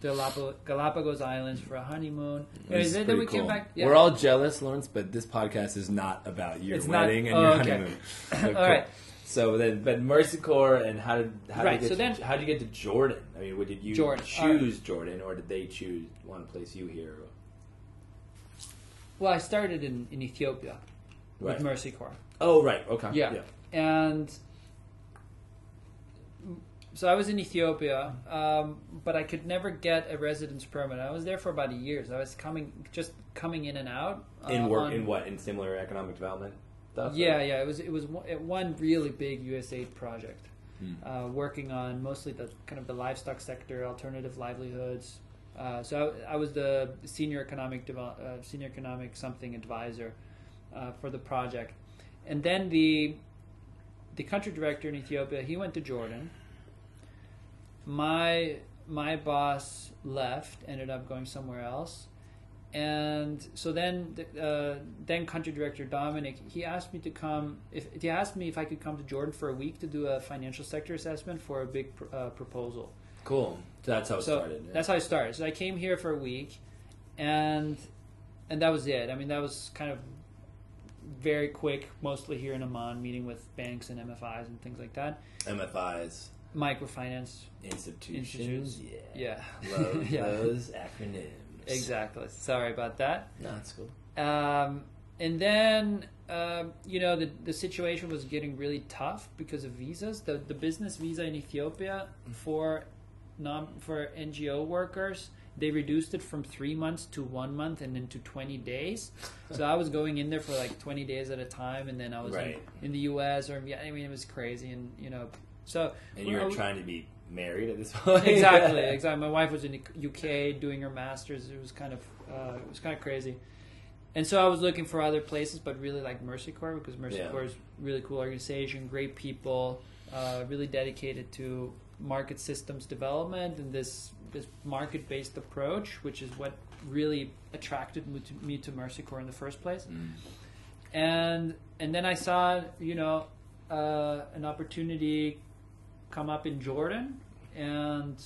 the Galapagos Islands for a honeymoon. Anyways, then, we cool. came back. Yeah. We're all jealous, Lorenz, but this podcast is not about your it's wedding not, and oh, your okay. honeymoon. (laughs) So all cool. right. So then, but Mercy Corps and how did how right, did you get so then, how did you get to Jordan? I mean, did you Jordan, choose right. Jordan, or did they choose want to place you here? Well, I started in, in Ethiopia right. with Mercy Corps. Oh, right. Okay. Yeah. yeah. And so I was in Ethiopia, um, but I could never get a residence permit. I was there for about a year. So I was coming, just coming in and out. In work, on, in what? In similar economic development stuff? Yeah, or? yeah. It was it was one really big USAID project, hmm. uh, working on mostly the kind of the livestock sector, alternative livelihoods. Uh, so I, I, was the senior economic devel- uh, senior economic something advisor uh, for the project, and then the the country director in Ethiopia he went to Jordan. My my boss left, ended up going somewhere else, and so then uh, then country director Dominic he asked me to come if he asked me if I could come to Jordan for a week to do a financial sector assessment for a big uh, proposal. Cool. So that's how it so started. Yeah. That's how I started. So I came here for a week, and and that was it. I mean that was kind of very quick, mostly here in Amman, meeting with banks and MFIs and things like that. MFIs. Microfinance institutions. institutions. Yeah. Yeah. Love (laughs) yeah. those acronyms. Exactly. Sorry about that. No, that's cool. Um, and then uh, you know the the situation was getting really tough because of visas. The the business visa in Ethiopia for non for NGO workers they reduced it from three months to one month and then to 20 days. (laughs) So I was going in there for like 20 days at a time, and then I was right. in, in, the U.S. or I mean it was crazy, and you know so. And you were trying to be married at this (laughs) point. exactly, exactly. My wife was in the UK doing her masters. It was kind of uh, it was kind of crazy. And so I was looking for other places, but really like Mercy Corps because Mercy yeah. Corps is really cool organization, great people, uh, really dedicated to market systems development and this this market based approach, which is what really attracted me to, me to Mercy Corps in the first place. Mm. And and then I saw you know uh, an opportunity come up in Jordan and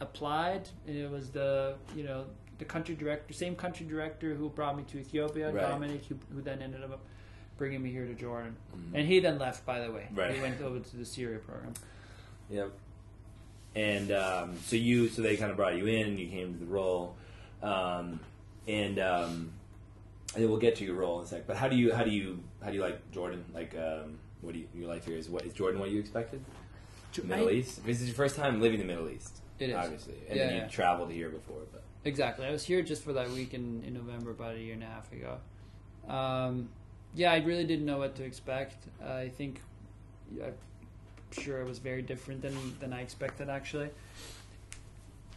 applied. And it was the you know the country director, same country director who brought me to Ethiopia, right. Dominic, who, who, then ended up bringing me here to Jordan. Mm-hmm. And he then left, by the way. Right. He went over to the Syria program. Yep. And um, so you, so they kind of brought you in, and you came to the role, um, and um, and we'll get to your role in a sec. But how do you, how do you, how do you like Jordan? Like, um, what do you, your life here is? What is Jordan? What you expected? Middle I, East. This is your first time living in the Middle East. It is obviously, and yeah, then you yeah. traveled here before, but exactly. I was here just for that week in, in November, about a year and a half ago. Um, yeah, I really didn't know what to expect. Uh, I think I'm sure it was very different than than I expected. Actually,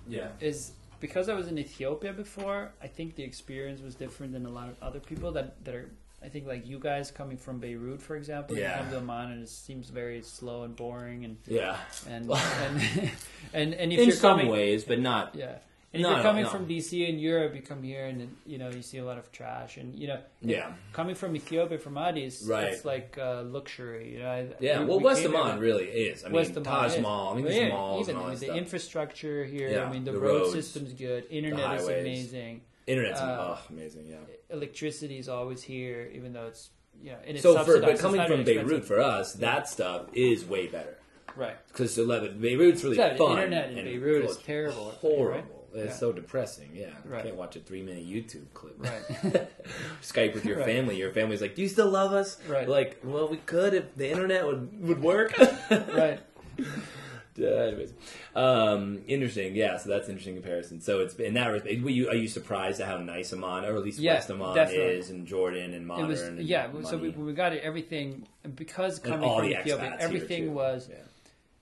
yeah, is because I was in Ethiopia before. I think the experience was different than a lot of other people that that are I think like you guys coming from Beirut, for example, yeah. you come to Amman and it seems very slow and boring and yeah, and (laughs) and (laughs) and, and if in you're some coming, ways, but not yeah. And if no, you're coming no. from DC and Europe, you come here and you know you see a lot of trash and you know yeah. Coming from Ethiopia from Addis, right. it's like uh, luxury. You know, yeah. We, well, we West Amman really is. I mean, West Taj Mall. I mean, there's malls even the stuff. infrastructure here. Yeah, I mean, the, the road roads, system's good. Internet is amazing. Internet's uh, oh, amazing. Yeah. Electricity is always here, even though it's yeah, and it's so for but coming from Beirut for us, that stuff is way better. Right. Because Beirut's really fun. Internet in Beirut is terrible. Horrible. Right? It's Yeah. so depressing. Yeah, Right. you can't watch a three minute YouTube clip. Right. (laughs) Skype with your Right. family. Your family's like, "Do you still love us?" Right. Like, well, we could if the internet would would work. right. (laughs) Uh, anyways, um, interesting. Yeah, so that's an interesting comparison. So it's in that respect. Were you, are you surprised at how nice Amman, or at least Yeah, West Amman definitely. is, and Jordan and modern? It was and yeah. So we, we got it everything because coming from Ethiopia, everything was Yeah.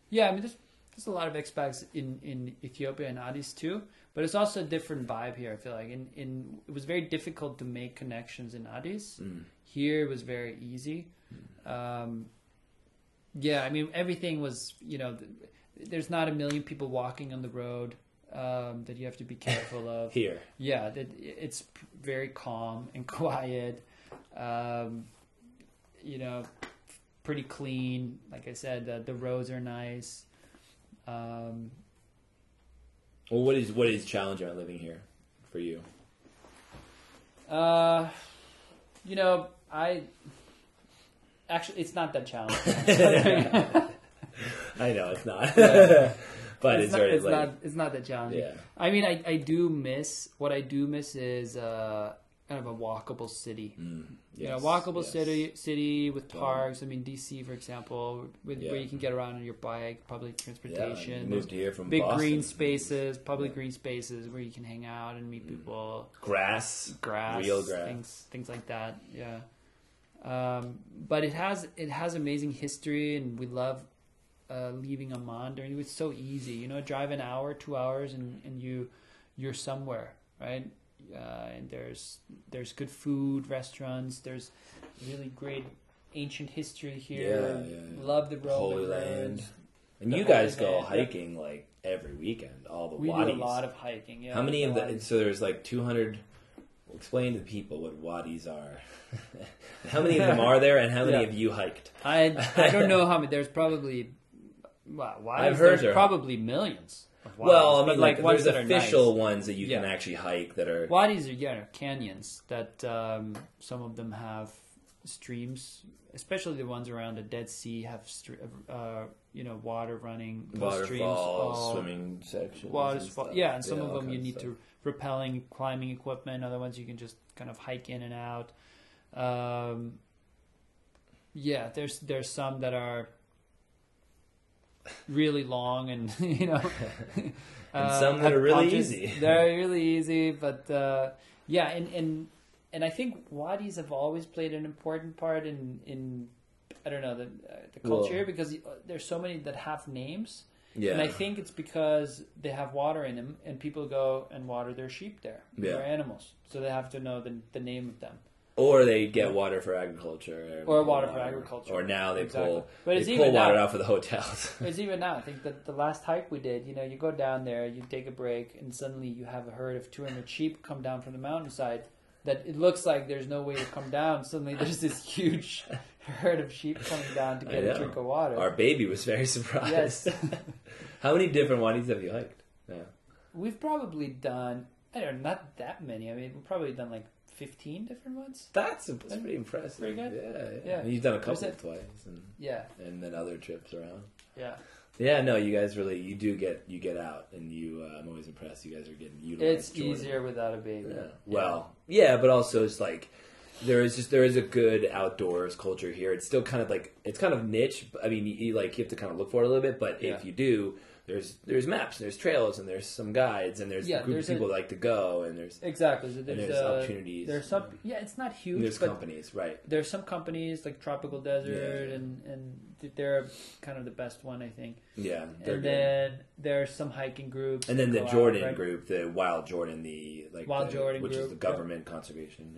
Yeah, I mean, there's there's a lot of expats in, in Ethiopia and Addis too, but it's also a different vibe here. I feel like in, in it was very difficult to make connections in Addis. Mm. Here it was very easy. Um, yeah, I mean everything was you know there's not a million people walking on the road um, that you have to be careful of. (laughs) Here, Yeah, that it's very calm and (laughs) quiet. Um, you know, pretty clean. Like I said, the, the roads are nice. Um, well, what is what is challenging about living here for you? uh, you know, I actually it's not that challenging. (laughs) (laughs) I know it's not, Yeah. (laughs) but it's it's, not, very it's not it's not that challenging. yeah. I mean, I, I do miss what I do miss is uh, kind of a walkable city. Mm, you know, walkable yes. city city with Yeah. parks. I mean, DC, for example, with, Yeah. where you can get around on your bike, public transportation. There's moved here from big Boston. green spaces, public Yeah. green spaces where you can hang out and meet people. grass, Grass, real grass. things, things like that. Yeah. Um, but it has it has amazing history, and we love uh, leaving Amman. During it's so easy, you know, drive an hour, two hours, and, and you you're somewhere, right? Uh, and there's there's good food, restaurants. There's really great ancient history here. Yeah, yeah, yeah. Love the Roman Holy. Land. And The you guys go Land, hiking like every weekend, all the We wadis. do a lot of hiking. Yeah. How many of the? So there's like 200. Explain to the people what wadis are. (laughs) how many of them (laughs) are there, and how many Yeah. have you hiked? I I don't (laughs) know how many. There's probably wow. Why I've heard there's there- probably millions. Of wadis, well, I but mean, like, ones there's that are official nice. ones that you can Yeah. actually hike that are. Wadis are yeah canyons that um, some of them have streams, especially the ones around the Dead Sea have uh, you know water running those streams. Waterfalls, swimming sections. waterfall. stuff. Yeah, and some of all them you kinds need of to rappelling, climbing equipment. Other ones you can just kind of hike in and out. Um, yeah, there's there's some that are really long and (laughs) you know, (laughs) And uh, some that are really punches. easy. (laughs) They're really easy, but uh, yeah, and and and I think wadis have always played an important part in in I don't know the uh, the culture Well- because uh, there's so many that have names. Yeah. And I think it's because they have water in them, and people go and water their sheep there, Yeah. their animals. So they have to know the, the name of them. Or they get water for agriculture, Or water for agriculture. Or now they Exactly. pull, But it's they pull even water now. out for the (laughs) hotels. (laughs) It's even now. I think that the last hike we did, you know, you go down there, you take a break, and suddenly you have a herd of 200 sheep come down from the mountainside. That it looks like there's no way to come down. Suddenly there's this (laughs) huge herd of sheep coming down to get a drink of water. Our baby was very surprised. Yes. How many different wadis have you hiked? Yeah. We've probably done, I don't know, not that many. I mean, we've probably done like 15 different ones. That's, that's pretty impressive. Pretty good? Yeah, yeah. Yeah. And you've done a couple There's twice, and, Yeah, and then other trips around. yeah. Yeah, no, you guys really you do get you get out, and you. Uh, I'm always impressed. You guys are getting utilized. It's Jordan. easier without a baby. Yeah. Well, yeah, but also it's like there is just there is a good outdoors culture here. It's still kind of like it's kind of niche. I mean, you, you like you have to kind of look for it a little bit, but Yeah. if you do, there's there's maps, there's trails, and there's some guides, and there's Yeah, a group of people a- that like to go, and there's Exactly. So and there's, there's opportunities. There's some. Yeah, it's not and huge, there's but companies, right? there's some companies like Tropical Desert, Yeah. and and they're kind of the best one, I think. Yeah, and then there's some hiking groups. And then the go out, Jordan right? group, the Wild Jordan, the like Wild the- Jordan which is the government conservation.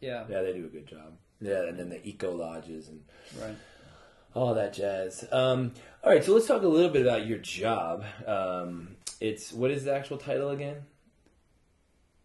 Yeah, Yeah. yeah, they do a good job. Yeah, and then the eco lodges and Right. all that jazz. Um, all right, so let's talk a little bit about your job. Um, it's what is the actual title again?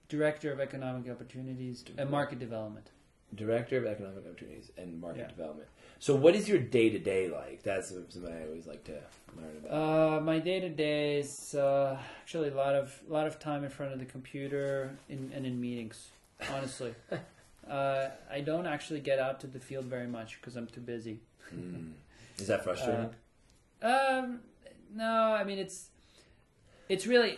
Director of Economic Opportunities and Market Development. Director of Economic Opportunities and Market Yeah. Development. So, what is your day to day like? That's something I always like to learn about. Uh, my day to day is uh, actually a lot of lot of time in front of the computer in, and in meetings. Honestly, (laughs) uh, I don't actually get out to the field very much because I'm too busy. Mm. Is that frustrating? Um, no, I mean it's it's really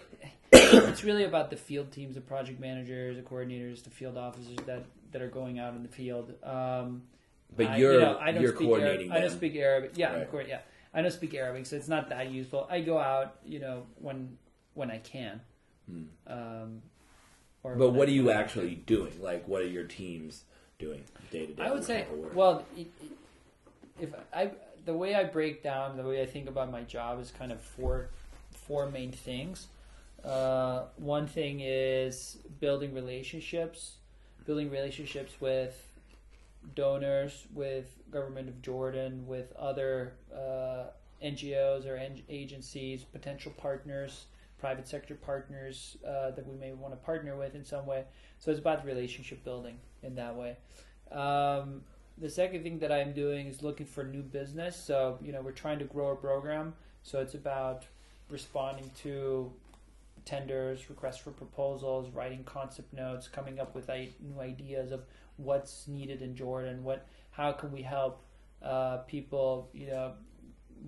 it's really about the field teams, the project managers, the coordinators, the field officers that that are going out in the field. Um, But I- you're you know, I don't you're speak coordinating. Arab- I don't speak Arabic. Yeah, Right. of course. Yeah, I don't speak Arabic, so it's not that useful. I go out, you know, when when I can. Um, or Hmm. But what I- are you actually doing? Like, what are your teams doing day to day? I would say, type of work? well, it, it, if I the way I break down the way I think about my job is kind of four four main things. Uh, one thing is building relationships, building relationships with donors, with government of Jordan, with other uh, NGOs or en- agencies, potential partners, private sector partners uh, that we may want to partner with in some way. So it's about relationship building in that way. Um, the second thing that I'm doing is looking for new business. So you know we're trying to grow our program. So it's about responding to tenders, requests for proposals, writing concept notes, coming up with new ideas of what's needed in Jordan. What, how can we help uh, people, you know,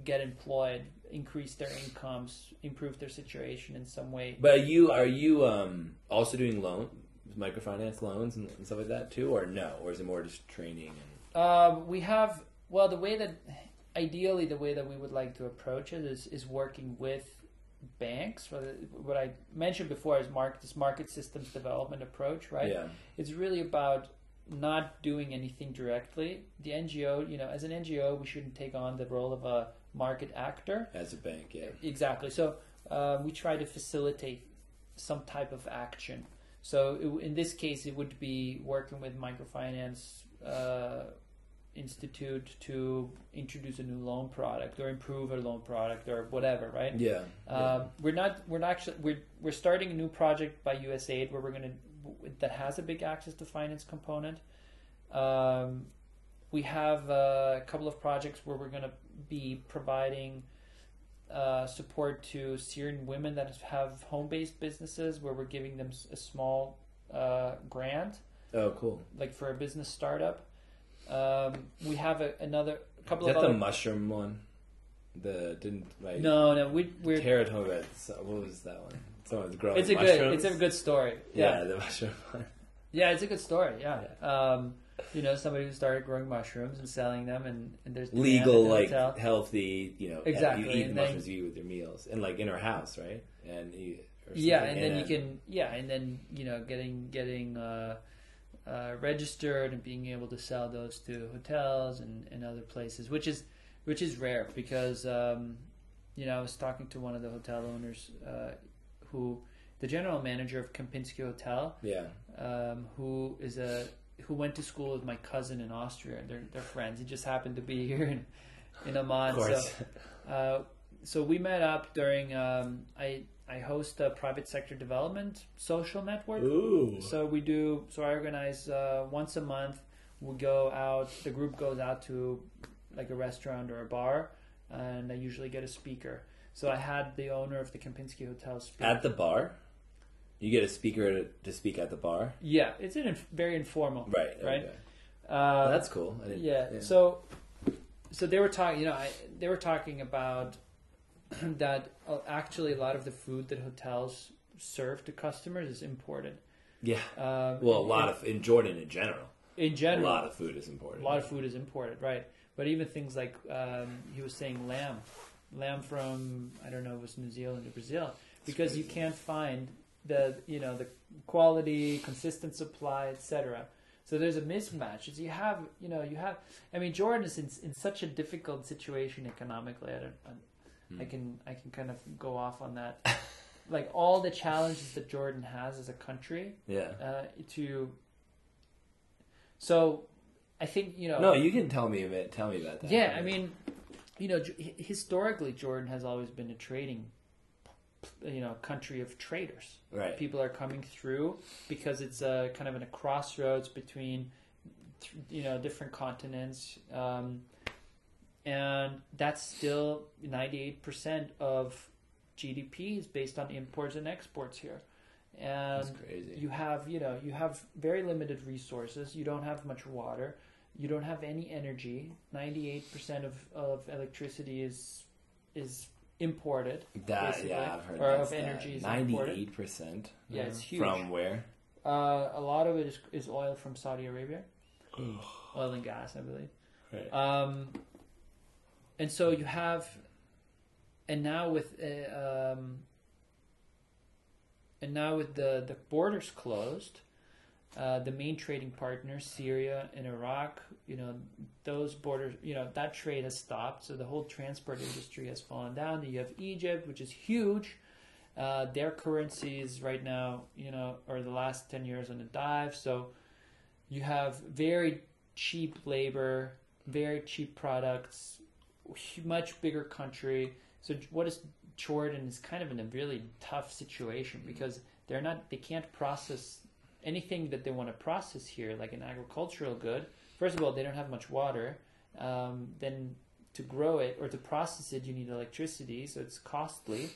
get employed, increase their incomes, improve their situation in some way. But are you are you um, also doing loan microfinance loans and, and stuff like that too, or no, or is it more just training? And, Um, we have well, the way that ideally the way that we would like to approach it is is working with banks. What I mentioned before is market this market systems development approach, right? Yeah, It's really about not doing anything directly. The NGO, you know, as an NGO, we shouldn't take on the role of a market actor. as a bank. Yeah, Exactly. So uh, we try to facilitate some type of action. So it, in this case, it would be working with microfinance uh, institute to introduce a new loan product or improve a loan product or whatever, right? yeah. Um, we're not. We're not actually. We're we're starting a new project by USAID where we're gonna that has a big access to finance component. Um, we have uh, a couple of projects where we're gonna be providing uh, support to Syrian women that have home-based businesses, where we're giving them a small uh, grant, oh, cool. like for a business startup. Um, we have a, another a couple Is that of the other. mushroom one? The didn't like no, no, we, we're Tara told me about so- what was that one? Someone's growing. it's a mushrooms. good it's a good story. yeah, the (laughs) mushroom one. Yeah, it's a good story. Yeah, um, you know, somebody who started growing mushrooms and selling them, and, and there's legal, the like hotel. healthy, you know, Exactly, You eat and the then- mushrooms you eat with your meals, and like in her house, right? And you, yeah, and then you can yeah, and then you know, getting getting uh, uh, registered and being able to sell those to hotels and, and other places, which is which is rare because um, you know I was talking to one of the hotel owners uh, who the general manager of Kempinski Hotel yeah, um, who is a who went to school with my cousin in Austria. And they're they're friends. He just happened to be (laughs) here in in Amman. So uh, so we met up during um, I I host a private sector development social network. Ooh, So we do. So I organize uh, once a month. We go out. The group goes out to like a restaurant or a bar, and I usually get a speaker. So I had the owner of the Kempinski Hotel speak. at the bar, you get a speaker to, to speak at the bar, yeah, it's an inf- very informal. right? Right. okay. Uh, That's cool. I didn't, yeah. So, so they were talking. You know, I, they were talking about (clears throat) that. Uh, actually, a lot of the food that hotels serve to customers is imported. yeah. Um, Well, a in- lot of in Jordan in general, in general, a lot of food is imported. a lot of food is imported, right? But even things like um, he was saying lamb, lamb from I don't know, it was New Zealand or Brazil, because you can't find the you know the quality, consistent supply, etc. So there's a mismatch. You have, you know, you have. I mean, Jordan is in, in such a difficult situation economically. I don't. I, I can I can kind of go off on that. (laughs) like all the challenges that Jordan has as a country Yeah. uh, to. So, I think you know. No, you can tell me a bit. Tell me about that. Yeah, I mean, you know, J- historically, Jordan has always been a trading, you know, country of traders. right. People are coming through because it's a kind of in a crossroads between, you know, different continents, um, and that's still ninety eight percent of GDP is based on imports and exports here, and That's crazy. you have you know you have very limited resources you don't have much water you don't have any energy 98% of, of electricity is is imported. That yeah, I've heard or of energy is ninety-eight percent. Yeah, it's huge. From where? Uh, a lot of it is, is oil from Saudi Arabia, oil and gas, I believe. Right. Um, and so you have, and now with uh, um, and now with the the borders closed, uh, the main trading partners, Syria and Iraq, you know, those borders, you know, that trade has stopped. So the whole transport industry has fallen down. You have Egypt, which is huge. Uh, their currencies right now, you know, or the last 10 years on the dive. So you have very cheap labor, very cheap products, much bigger country. So what is Jordan is kind of in a really tough situation because they're not, they can't process anything that they want to process here, like an agricultural good. First of all, they don't have much water. Um, then to grow it or to process it, you need electricity, so it's costly.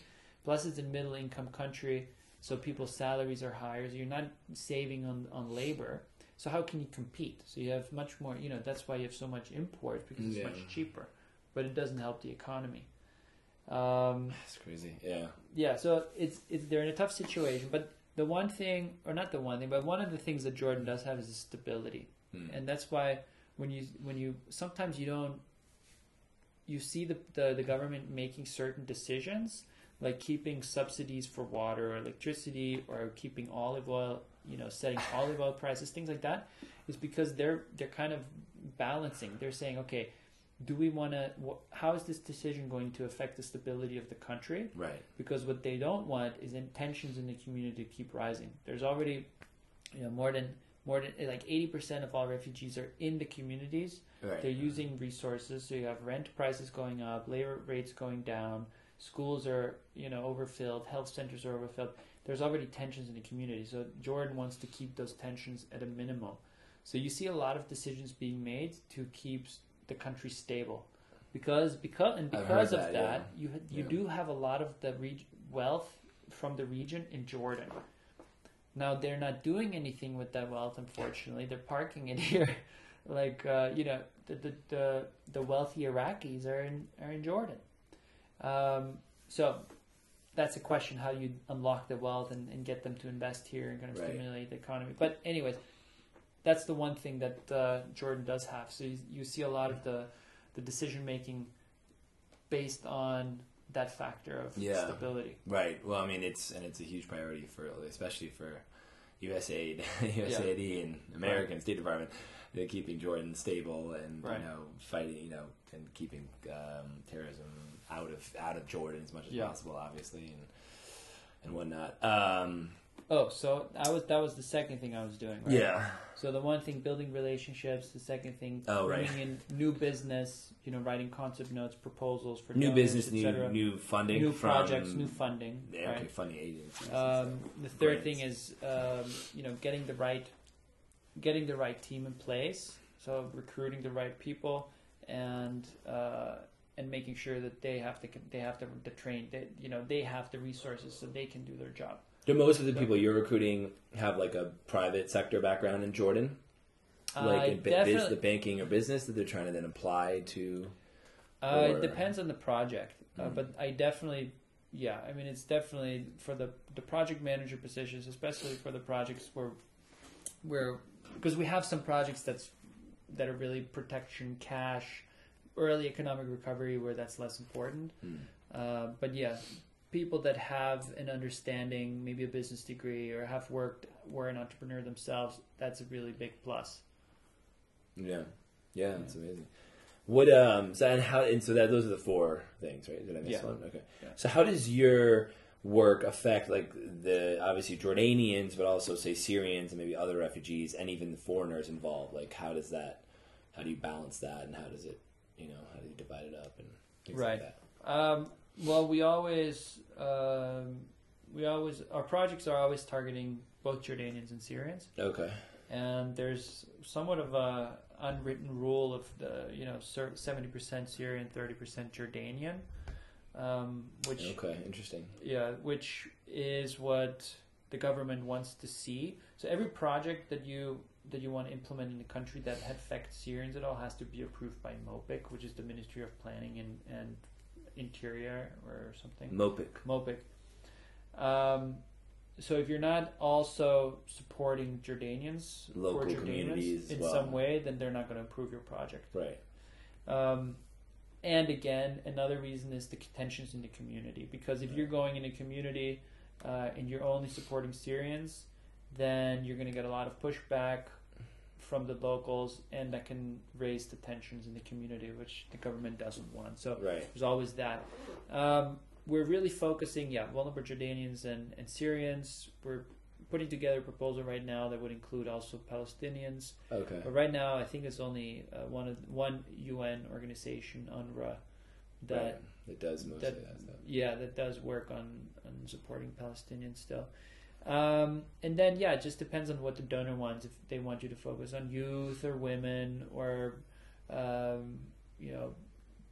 Plus, it's a middle income country, so people's salaries are higher. So you're not saving on, on labor. So how can you compete? So you have much more. You know that's why you have so much import because it's Yeah. much cheaper, but it doesn't help the economy. Um, (sighs) That's crazy. Yeah. yeah, so it's, it's they're in a tough situation, but the one thing, or not the one thing, but one of the things that Jordan does have is stability, Hmm. and that's why when you when you sometimes you don't you see the, the the government making certain decisions like keeping subsidies for water or electricity or keeping olive oil you know setting (laughs) olive oil prices things like that is because they're they're kind of balancing they're saying okay do we want to wh- how is this decision going to affect the stability of the country Right. because what they don't want is tensions in the community to keep rising. There's already, you know, more than more than eh, like eighty percent of all refugees are in the communities. Right. They're using resources, so you have rent prices going up, labor rates going down, schools are you know overfilled, health centers are overfilled. There's already tensions in the community, so Jordan wants to keep those tensions at a minimum. So you see a lot of decisions being made to keep the country stable, because because and because of that, that, you you Yeah. do have a lot of the reg- wealth from the region in Jordan. Now they're not doing anything with that wealth, unfortunately. They're parking it (laughs) here, like uh, you know the, the the the wealthy Iraqis are in are in Jordan. Um, so that's a question how you unlock the wealth and, and get them to invest here and kind of Right. stimulate the economy. But anyways, that's the one thing that uh, Jordan does have. So you, you see a lot of the the decision making based on that factor of Yeah. stability. Right. Well, I mean, it's and it's a huge priority for, especially for USAID, (laughs) USAID, and American State Department. They're keeping Jordan stable and Right. you know fighting, you know, and keeping um, terrorism out of out of Jordan as much as Yeah. possible, obviously, and and whatnot. Um, Oh, so I was that was the second thing I was doing. Right? Yeah. So the one thing, building relationships. The second thing, Oh, right. bringing in new business. You know, writing concept notes, proposals for New donors, business, new new funding, new projects, new funding. Yeah, right? okay, funding agencies. Um, the third Grants. thing is, um, you know, getting the right, getting the right team in place. So recruiting the right people and uh, and making sure that they have to they have to the train they you know they have the resources so they can do their job. Do most of the people you're recruiting have like a private sector background in Jordan? Like I in ba- biz, the banking or business that they're trying to then apply to? Uh, Or- it depends on the project, uh, Mm. but I definitely, yeah, I mean, it's definitely for the the project manager positions, especially for the projects where, where because we have some projects that's that are really protection, cash, early economic recovery, where that's less important. Hmm. Uh, but yeah, people that have an understanding, maybe a business degree, or have worked, were an entrepreneur themselves, that's a really big plus. Yeah, yeah, that's amazing. What um so and how and so that those are the four things, right? Did I miss Yeah. one? Okay. Yeah. So how does your work affect like the obviously Jordanians, but also say Syrians and maybe other refugees and even the foreigners involved? Like how does that? How do you balance that, and how does it? You know, how do you divide it up and things Right. like that? Um, well, we always, um, we always, our projects are always targeting both Jordanians and Syrians, Okay. and there's somewhat of a unwritten rule of the, you know, seventy percent Syrian, thirty percent Jordanian, um, which Okay. Interesting. yeah, which is what the government wants to see. So every project that you that you want to implement in the country that affects Syrians at all has to be approved by MOPIC, which is the Ministry of Planning and and Interior or something. Mopic. Mopic. Um, so if you're not also supporting Jordanians Local or Jordanians in well. some way, then they're not going to approve your project. Right. Um, and again, another reason is the tensions in the community. Because if you're going in a community uh, and you're only supporting Syrians, then you're going to get a lot of pushback from the locals, and that can raise the tensions in the community, which the government doesn't want. So Right. there's always that. Um, we're really focusing, yeah, vulnerable Jordanians and, and Syrians. We're putting together a proposal right now that would include also Palestinians. Okay. But right now, I think it's only uh, one of one UN organization, UNRWA, that right. It does most that- of that stuff. yeah that does work on on supporting Palestinians still. Um, and then yeah, it just depends on what the donor wants. If they want you to focus on youth or women or um, you know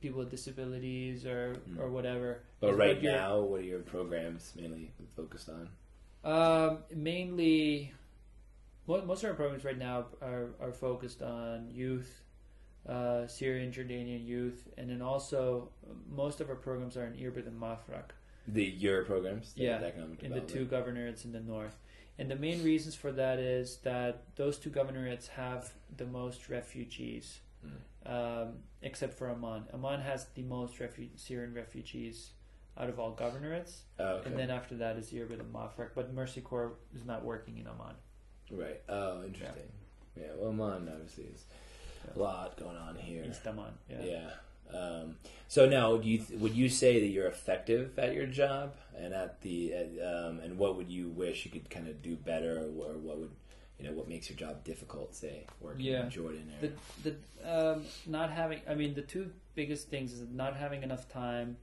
people with disabilities or Mm. or whatever. But right what now, what are your programs mainly focused on? Um, mainly, most of our programs right now are, are focused on youth, uh, Syrian, Jordanian youth, and then also uh, most of our programs are in Irbid and Mafraq, The your programs, the Yeah, economic in the two governorates in the north. And the main reasons for that is that those two governorates have the most refugees, Mm. um, except for Amman. Amman has the most refu- Syrian refugees out of all governorates. Oh, okay. And then after that is Irbid and Mafraq, but Mercy Corps is not working in Amman. right. Oh, interesting. Yeah. well, Amman obviously is a lot going on here. East Amman, yeah. Yeah. Um, so now, do you would you say that you're effective at your job, and at the uh, um, and what would you wish you could kind of do better, or what would you know what makes your job difficult? Say working Yeah. in Jordan. Or, The the um, not having, I mean, the two biggest things is not having enough time,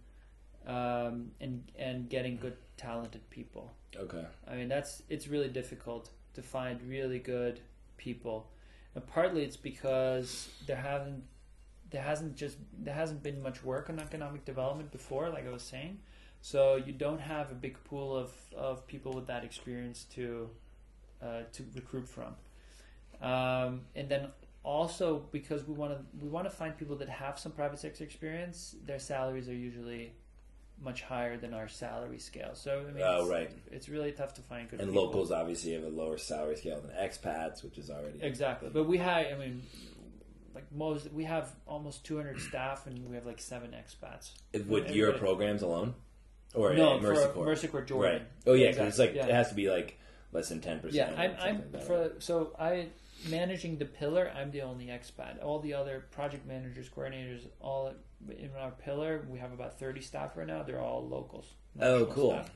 um, and and getting good talented people. okay. I mean, that's it's really difficult to find really good people, and partly it's because there haven't there hasn't just there hasn't been much work on economic development before, like I was saying. So you don't have a big pool of, of people with that experience to uh, to recruit from, um, and then also because we want to we want to find people that have some private sector experience. Their salaries are usually much higher than our salary scale. So I mean, Oh, it's, right. it's really tough to find good And people. locals obviously have a lower salary scale than expats, which is already Exactly, but we have. I mean, like most, we have almost 200 staff, and we have like seven expats. with your Everybody- programs alone, or no, Mercy for Corps. Mercy Corps Jordan. Right. Oh yeah, 'cause it's like Exactly, it has to be like less than ten percent. Yeah, I'm, I'm for so I managing the pillar. I'm the only expat. All the other project managers, coordinators, all in our pillar, we have about 30 staff right now. They're all locals. Oh, cool. staff.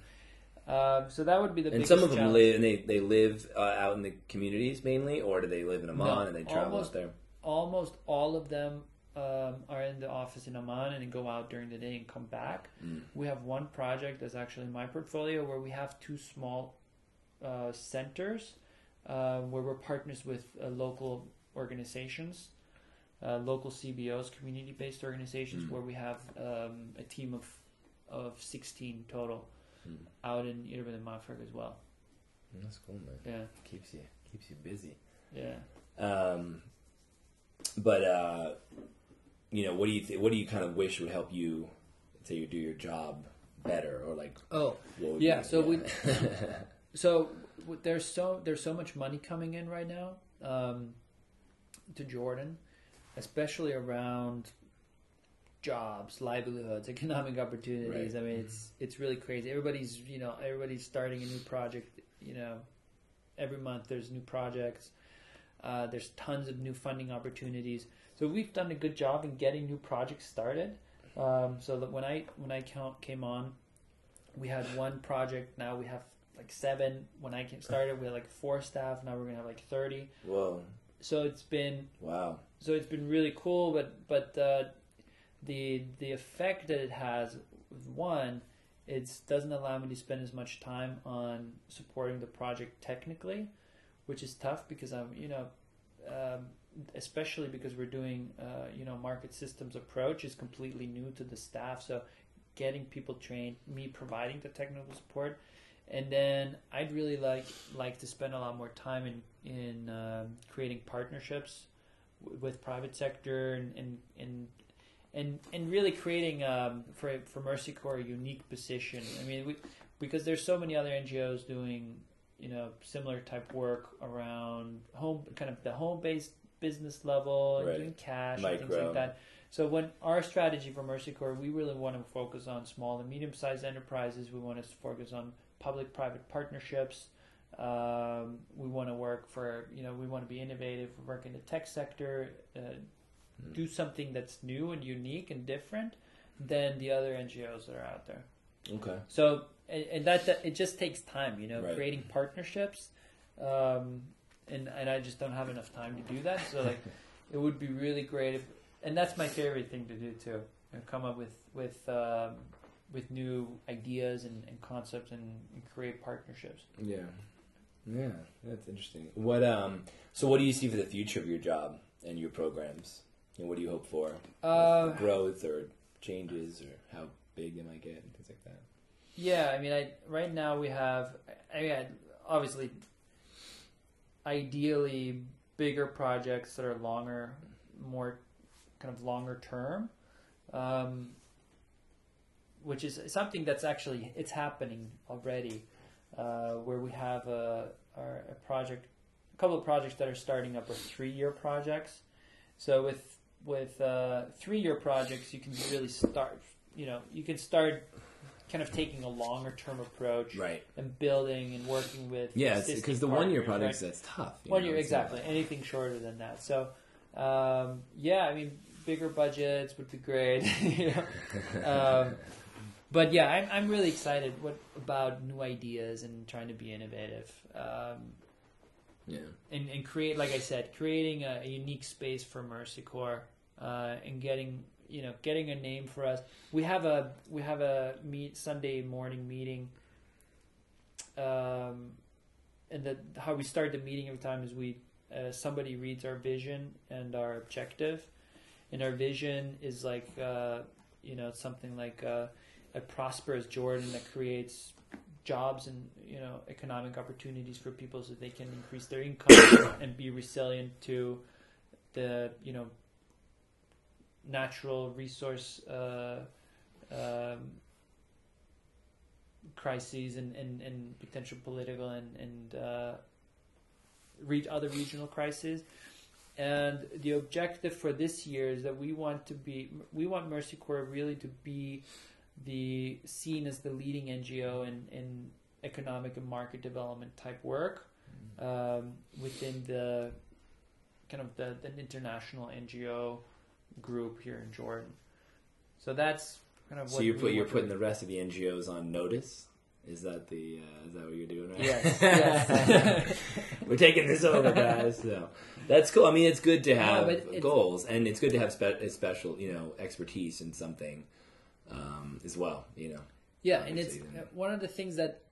Um, so that would be the And some of them challenge. live, and they they live uh, out in the communities mainly, or do they live in Amman No, and they travel almost- out there? Almost all of them um, are in the office in Amman and go out during the day and come back. Mm. We have one project that's actually in my portfolio where we have two small uh, centers uh, where we're partners with uh, local organizations, uh, local CBOs, community-based organizations, Mm. where we have um, a team of of 16 total Mm. out in Irbid and Mafraq as well. That's cool, man. Yeah, Keeps you keeps you busy. yeah. Um, but uh, you know, what do you th- what do you kind of wish would help you say you do your job better, or like Oh, what would Yeah, you- so we- (laughs) So there's so there's so much money coming in right now um, to Jordan, especially around jobs, livelihoods, (laughs) economic opportunities. Right. I mean, it's it's really crazy. Everybody's you know everybody's starting a new project. You know, every month there's new projects. Uh, there's tons of new funding opportunities. So we've done a good job in getting new projects started. Um, so that when I when I came on, we had one project. Now we have like seven. When I started, we had like four staff. Now we're gonna have like thirty. Whoa, So it's been wow, so it's been really cool. But but uh, the the effect that it has, one, it doesn't allow me to spend as much time on supporting the project technically, which is tough because I'm you know. Um, especially because we're doing uh, you know market systems approach is completely new to the staff so getting people trained me providing the technical support and then i'd really like like to spend a lot more time in in um, creating partnerships w- with private sector and and and, and and really creating um, for for Mercy Corps a unique position. I mean, we, because there's so many other NGOs doing you know similar type work around home, kind of the home based business level, right. doing cash Micro. and things like that. So when our strategy for Mercy Corps, we really want to focus on small and medium sized enterprises. We want to focus on public private partnerships. Um, we want to work for you know we want to be innovative, work in the tech sector, uh, mm. do something that's new and unique and different than the other NGOs that are out there. Okay. So and, and that, that, it just takes time, you know, right. creating partnerships. Um, and and I just don't have enough time to do that. So like, (laughs) it would be really great if, and that's my favorite thing to do too. You know, come up with with um, with new ideas and, and concepts and, and, create partnerships. Yeah, yeah, that's interesting. What um, so what do you see for the future of your job and your programs? And what do you hope for? Uh, growth or changes or how big they might get and things like that. Yeah, I mean, I right now we have. I mean, obviously, ideally, bigger projects that are longer, more kind of longer term, um, which is something that's actually it's happening already, uh, where we have a, a project, a couple of projects that are starting up are three year projects. So with with uh, three year projects, you can really start. You know, you can start kind of taking a longer term approach, right, and building and working with yeah, because the one year projects right? that's tough. One year, exactly. Anything shorter than that. So, um, yeah, I mean, bigger budgets would be great. (laughs) you know? um, but yeah, I'm I'm really excited what about new ideas and trying to be innovative. Um, yeah, and and create, like I said, creating a, a unique space for Mercy Corps uh, and getting you know getting a name for us. We have a we have a meet Sunday morning meeting. Um, and the how we start the meeting every time is we uh, somebody reads our vision and our objective, and our vision is like uh, you know something like uh, a prosperous Jordan that creates jobs and you know economic opportunities for people so they can increase their income (coughs) and be resilient to the you know natural resource uh, um, crises and, and, and potential political and, and uh, re- other regional crises. And the objective for this year is that we want to be, we want Mercy Corps really to be the seen as the leading NGO in, in economic and market development type work mm-hmm. um, within the kind of the, the international NGO group here in Jordan. So that's kind of so you put you're putting the rest of the NGOs on notice. Is that the uh, is that what you're doing right? Yes. yes. (laughs) We're taking this over, guys. So that's cool. I mean, it's good to have no, goals, and it's good to have spe- special, you know, expertise in something um, as well. You know. Yeah, and it's one of the things that,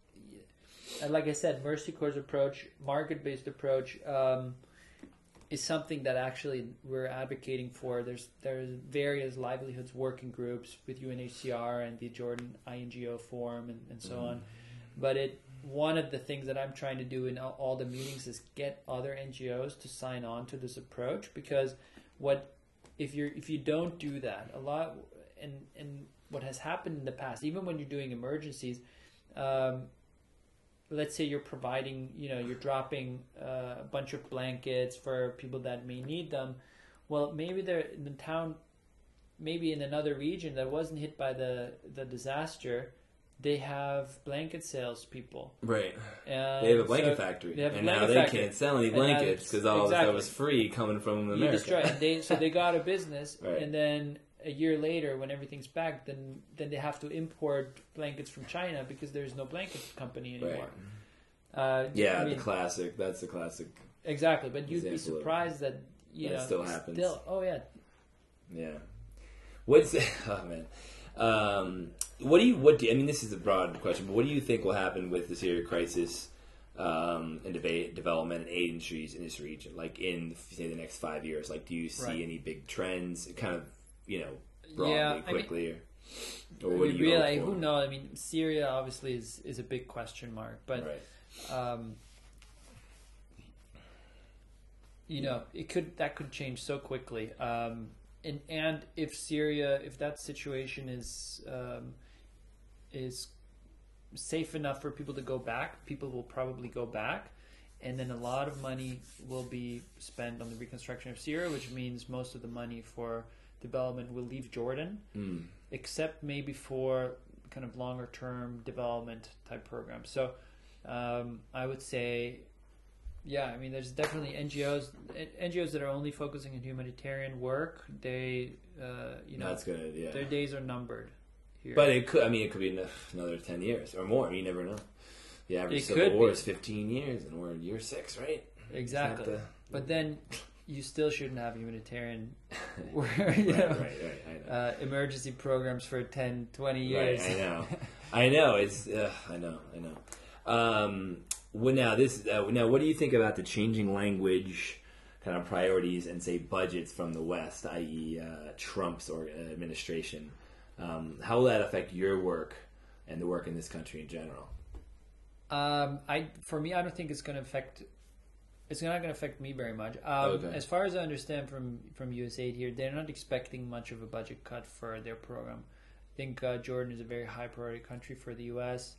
like I said, Mercy Corps' approach, market-based approach. Um, is something that actually we're advocating for. There's there's various livelihoods working groups with UNHCR and the Jordan INGO Forum and, and so mm-hmm. on. But it one of the things that I'm trying to do in all the meetings is get other NGOs to sign on to this approach because what if you're if you don't do that a lot and and what has happened in the past even when you're doing emergencies um, let's say you're providing, you know, you're dropping uh, a bunch of blankets for people that may need them. Well, maybe they're in the town, maybe in another region that wasn't hit by the the disaster. They have blanket sales people. Right. They have a blanket so factory. and now they factory. can't sell any blankets because all exactly. that was free coming from America. You destroy it. They, so they got a business, (laughs) right. and then a year later, when everything's back, then then they have to import blankets from China because there's no blanket company anymore. Right. Uh, yeah, I mean, the classic. That's the classic. Exactly, but you'd be surprised that you that know still happens. Still, oh yeah. Yeah. What's (laughs) oh man. Um, what do you what do you, I mean? This is a broad question, but what do you think will happen with the Syria crisis? um, and debate development and aid industries in this region, like in say the next five years? Like, do you see right. any big trends? Kind of you know, broadly, yeah, quickly? I mean, or, or what do you really, who knows? I mean, Syria obviously is, is a big question mark, but right. um, you know, it could that could change so quickly. Um, and and if Syria, if that situation is um, is safe enough for people to go back, people will probably go back. And then a lot of money will be spent on the reconstruction of Syria, which means most of the money for development will leave Jordan, Mm. except maybe for kind of longer term development type programs. So um, I would say, yeah, I mean, there's definitely NGOs NGOs that are only focusing on humanitarian work. They, uh, you know, That's good. Yeah. their days are numbered. Here. But it could. I mean, it could be another ten years or more. You never know. The average It civil war be. is fifteen years, and we're in year six, right? exactly. Not But then you still shouldn't have humanitarian, (laughs) (laughs) where, right, know, right, right. Know. uh, emergency programs for 10, 20 Right, years. I know. (laughs) I know. It's. Uh, I know. I know. Um, well, now this. Uh, now, what do you think about the changing language, kind of priorities, and say budgets from the West, i.e., uh, Trump's or, uh, administration? Um, how will that affect your work and the work in this country in general? Um, I for me, I don't think it's going to affect. It's not going to affect me very much. Um, Okay. As far as I understand from from USAID here, they're not expecting much of a budget cut for their program. I think uh, Jordan is a very high priority country for the U.S.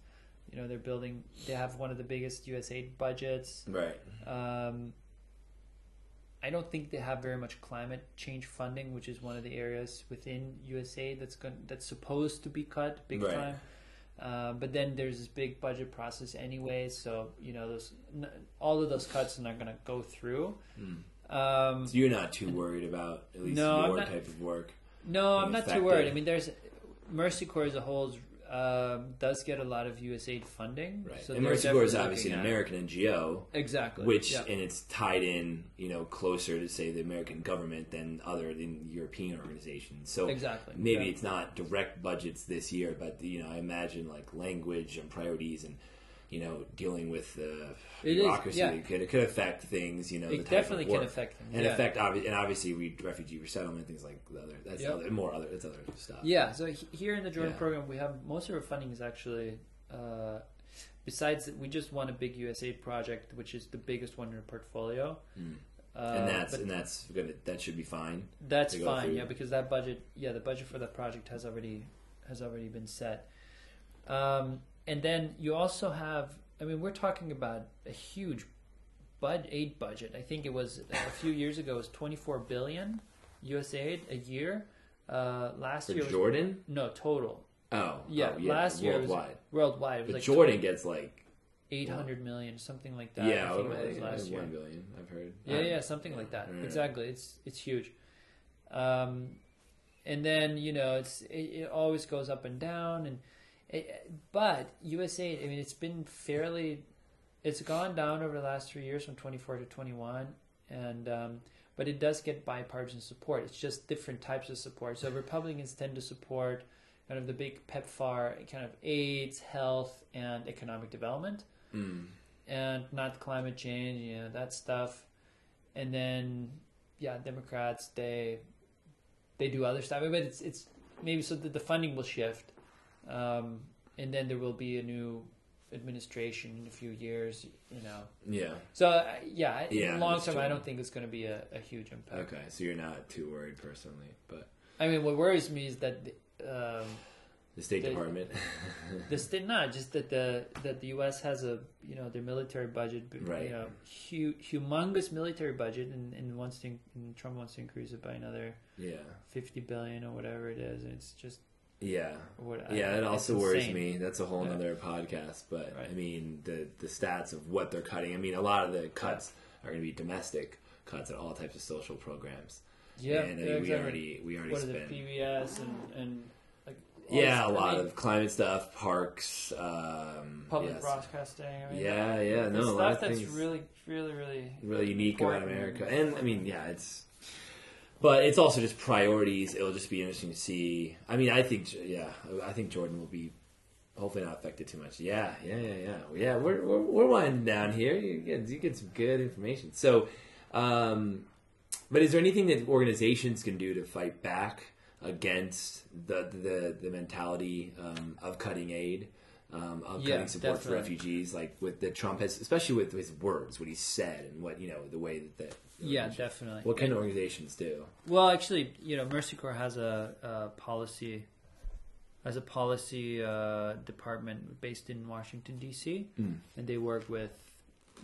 You know, they're building. They have one of the biggest USAID budgets. Right. Um, I don't think they have very much climate change funding, which is one of the areas within USAID that's going that's supposed to be cut big Right. time. Uh, but then there's this big budget process anyway, so you know those n- all of those cuts are not going to go through. Um, So you're not too worried about at least No, your not- type of work. no, I'm not too worried. I mean, there's Mercy Corps as a whole um, does get a lot of USAID funding, Right. so and Mercy Corps is obviously an American NGO, exactly, which yeah. and it's tied in, you know, closer to say the American government than other than European organizations. So exactly maybe yeah. it's not direct budgets this year, but you know, I imagine like language and priorities and you know dealing with the It is, bureaucracy yeah. it could it could affect things. You know, the it definitely can affect things. and yeah. affect obvi- and obviously re- refugee resettlement things like the other that's Yep. other more other that's other stuff. Yeah, so here in the Jordan Yeah. program, we have most of our funding is actually, uh, besides we just won a big USAID project, which is the biggest one in our portfolio. Mm. Uh, and that's and that's gonna that should be fine. that's fine, through. yeah, because that budget, yeah, the budget for that project has already has already been set. Um, and then you also have, I mean, we're talking about a huge bud aid budget. I think it was a few years ago. It was twenty four billion USAID a year. Uh, last For year, was, Jordan, no total. oh Yeah, oh, last year was- worldwide. worldwide. It was But like Jordan gets like eight hundred million, something like that. yeah, I think it was last year. one billion. I've heard. Yeah, Um, yeah, something like that. Right. Exactly. It's it's huge. Um, and then you know it's it, it always goes up and down, and but USA. I mean, it's been fairly. It's gone down over the last three years from twenty four to twenty one, and um, but it does get bipartisan support. It's just different types of support. So Republicans tend to support kind of the big PEPFAR, kind of AIDS, health, and economic development Mm. and not climate change, you know, that stuff. And then, yeah, Democrats they they do other stuff, but it's it's maybe so that the funding will shift, um, and then there will be a new administration in a few years, you know. Yeah. So uh, yeah, Yeah, long term, true. I don't think it's going to be a, a huge impact. Okay, so you're not too worried personally, but I mean, what worries me is that. The, um, the State The- Department. (laughs) the state not just that the that the U.S. has a you know their military budget, Right. You know, hu- humongous military budget, and, and wants to and Trump wants to increase it by another yeah. fifty billion or whatever it is, and it's just Yeah. what. Yeah, I- that also it's worries insane. me. That's a whole Yeah. nother podcast. But I mean, the the stats of what they're cutting. I mean, a lot of the cuts are going to be domestic cuts at all types of social programs. Yeah, and I yeah, mean, we already we already What it, spent. PBS and and like Yeah, a I lot mean, of climate stuff, parks, um, public yes. broadcasting. I mean, Yeah, yeah, no, a stuff that's really, really, really. really unique about. America. And I mean, yeah, it's but it's also just priorities. It'll just be interesting to see. I mean, I think yeah, I think Jordan will be hopefully not affected too much. Yeah, yeah, yeah, yeah. Yeah, we're we're, we're winding down here. You get you get some good information. So, um, but is there anything that organizations can do to fight back against the the the mentality um, of cutting aid? Um, upcoming yeah, support definitely. for refugees, like with the Trump has, especially with his words, what he said, and what you know, the way that. that yeah, definitely. What kind of organizations do? Well, actually, you know, Mercy Corps has a, a policy, as a policy uh, department based in Washington D.C., mm. and they work with,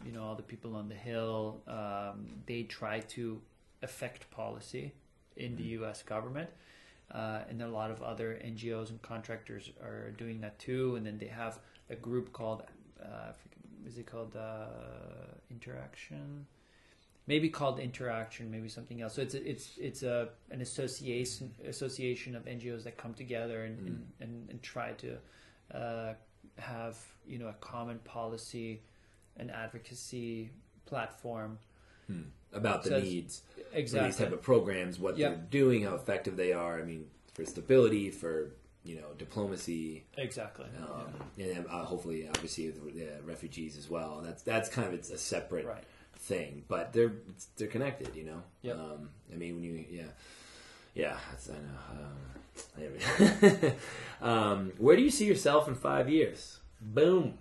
you know, all the people on the Hill. Um, they try to affect policy in mm. the U.S. government uh, and a lot of other NGOs and contractors are doing that too. And then they have a group called, uh, is it called uh, Interaction? Maybe called Interaction, maybe something else. So it's a, it's it's a an association association of NGOs that come together and mm. and, and, and, try to uh, have you know a common policy and advocacy platform Hmm. About the needs exactly. these type of programs, what yep. they're doing, how effective they are. I mean, for stability, for you know, diplomacy. Exactly. Um, yeah. And uh, hopefully, obviously, the refugees as well. That's that's kind of it's a separate right. thing, but they're they're connected. You know. Yep. Um, I mean, when you yeah. Yeah, I know. Um, (laughs) um, where do you see yourself in five years? Boom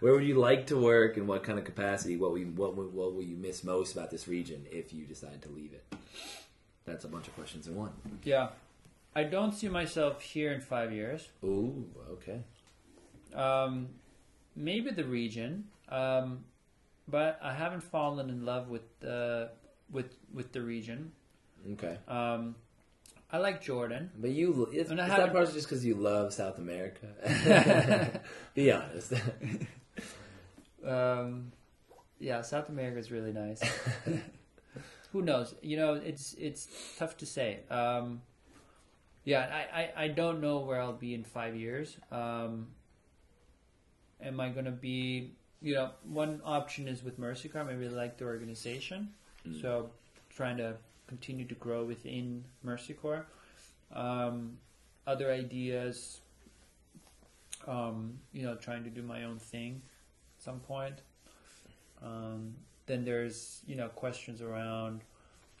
where would you like to work and what kind of capacity? What we what what will you miss most about this region if you decide to leave it? That's a bunch of questions in one. Yeah, I don't see myself here in five years. Ooh, okay. Um, maybe the region, um, but I haven't fallen in love with the with with the region. Okay. Um, I like Jordan. But you, is, is that part just because you love South America? (laughs) (laughs) Be honest. (laughs) Um, yeah, South America is really nice. (laughs) Who knows? You know, it's it's tough to say. Um, yeah, I, I, I don't know where I'll be in five years. Um, am I going to be, you know, one option is with Mercy Corps. I really like the organization. Mm. So trying to continue to grow within Mercy Corps. Um, other ideas, um, you know, trying to do my own thing some point. Um, then there's you know questions around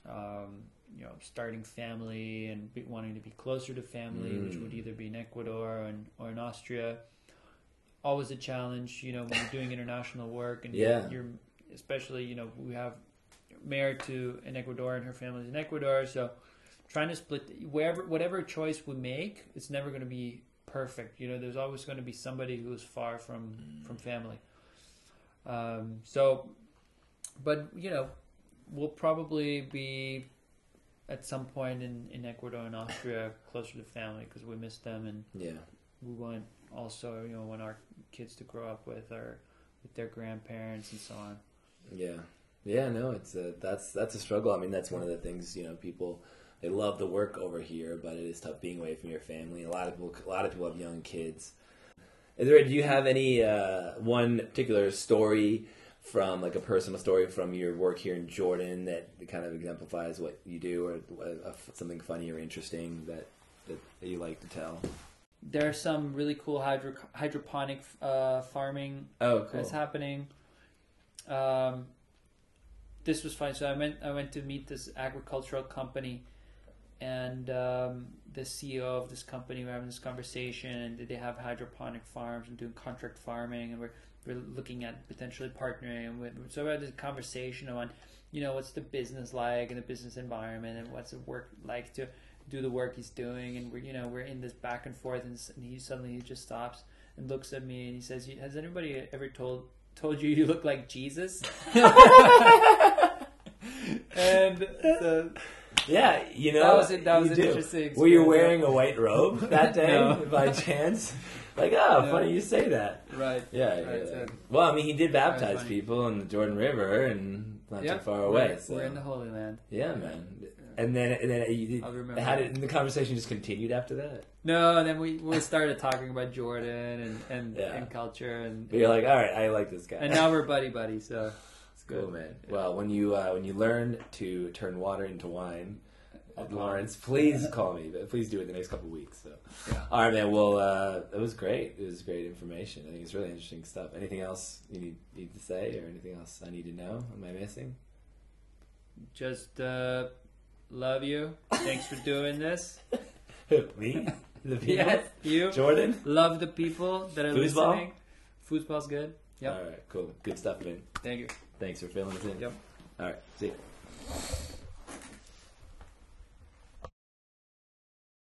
um, you know starting family and be, wanting to be closer to family, mm. which would mm. either be in Ecuador and, or in Austria. Always a challenge, you know, when you're doing international work and yeah. you're, especially you know we have married to an Ecuador and her family's in Ecuador, so trying to split wherever whatever choice we make, it's never going to be perfect. You know, there's always going to be somebody who's far from mm. from family. Um, so, but you know, we'll probably be at some point in, in Ecuador and Austria closer to family because we miss them and yeah, we want also you know want our kids to grow up with our with their grandparents and so on. Yeah, yeah, no, it's a, that's that's a struggle. I mean, that's one of the things you know people they love the work over here, but it is tough being away from your family. A lot of people, a lot of people have young kids there? Do you have any uh, one particular story from like a personal story from your work here in Jordan that kind of exemplifies what you do, or uh, something funny or interesting that, that, that you like to tell? There's some really cool hydro- hydroponic uh, farming oh, cool. that's happening. Um, this was fun. So I went I went to meet this agricultural company, and um, the CEO of this company. We're having this conversation, and they have hydroponic farms and doing contract farming, and we're we're looking at potentially partnering. with, so we had this conversation on, you know, what's the business like and the business environment, and what's the work like to do the work he's doing, and we're you know we're in this back and forth, and, and he suddenly he just stops and looks at me and he says, "Has anybody ever told told you you look like Jesus?" (laughs) (laughs) and yeah, you know, that was, that was an interesting. Were you wearing a white robe (laughs) that day no. by chance? Like, oh, no. funny you say that. Right. Yeah. Right, yeah. Well, I mean, he did baptize people in the Jordan River, and not yep. too far away. We're, so. we're in the Holy Land. Yeah, man. And then, and then you how did the conversation just continued after that? No, and then we, we started talking about Jordan and and, yeah. and culture, and but you're like, all right, I like this guy. And now we're buddy buddy, so good. Man. Yeah. Well, when you uh, when you learn to turn water into wine, Lorenz, please call me. But please do it the next couple weeks. So, yeah. all right, man. Well, uh, it was great. It was great information. I think it's really interesting stuff. Anything else you need need to say, or anything else I need to know? Am I missing? Just uh, love you. Thanks for doing this. (laughs) me, the people, yes, you, Jordan. Love the people that are Foosball? listening. Foosball's good. Yeah. All right. Cool. Good stuff, man. Thank you. Thanks for filling us in. Yep. All right. See you.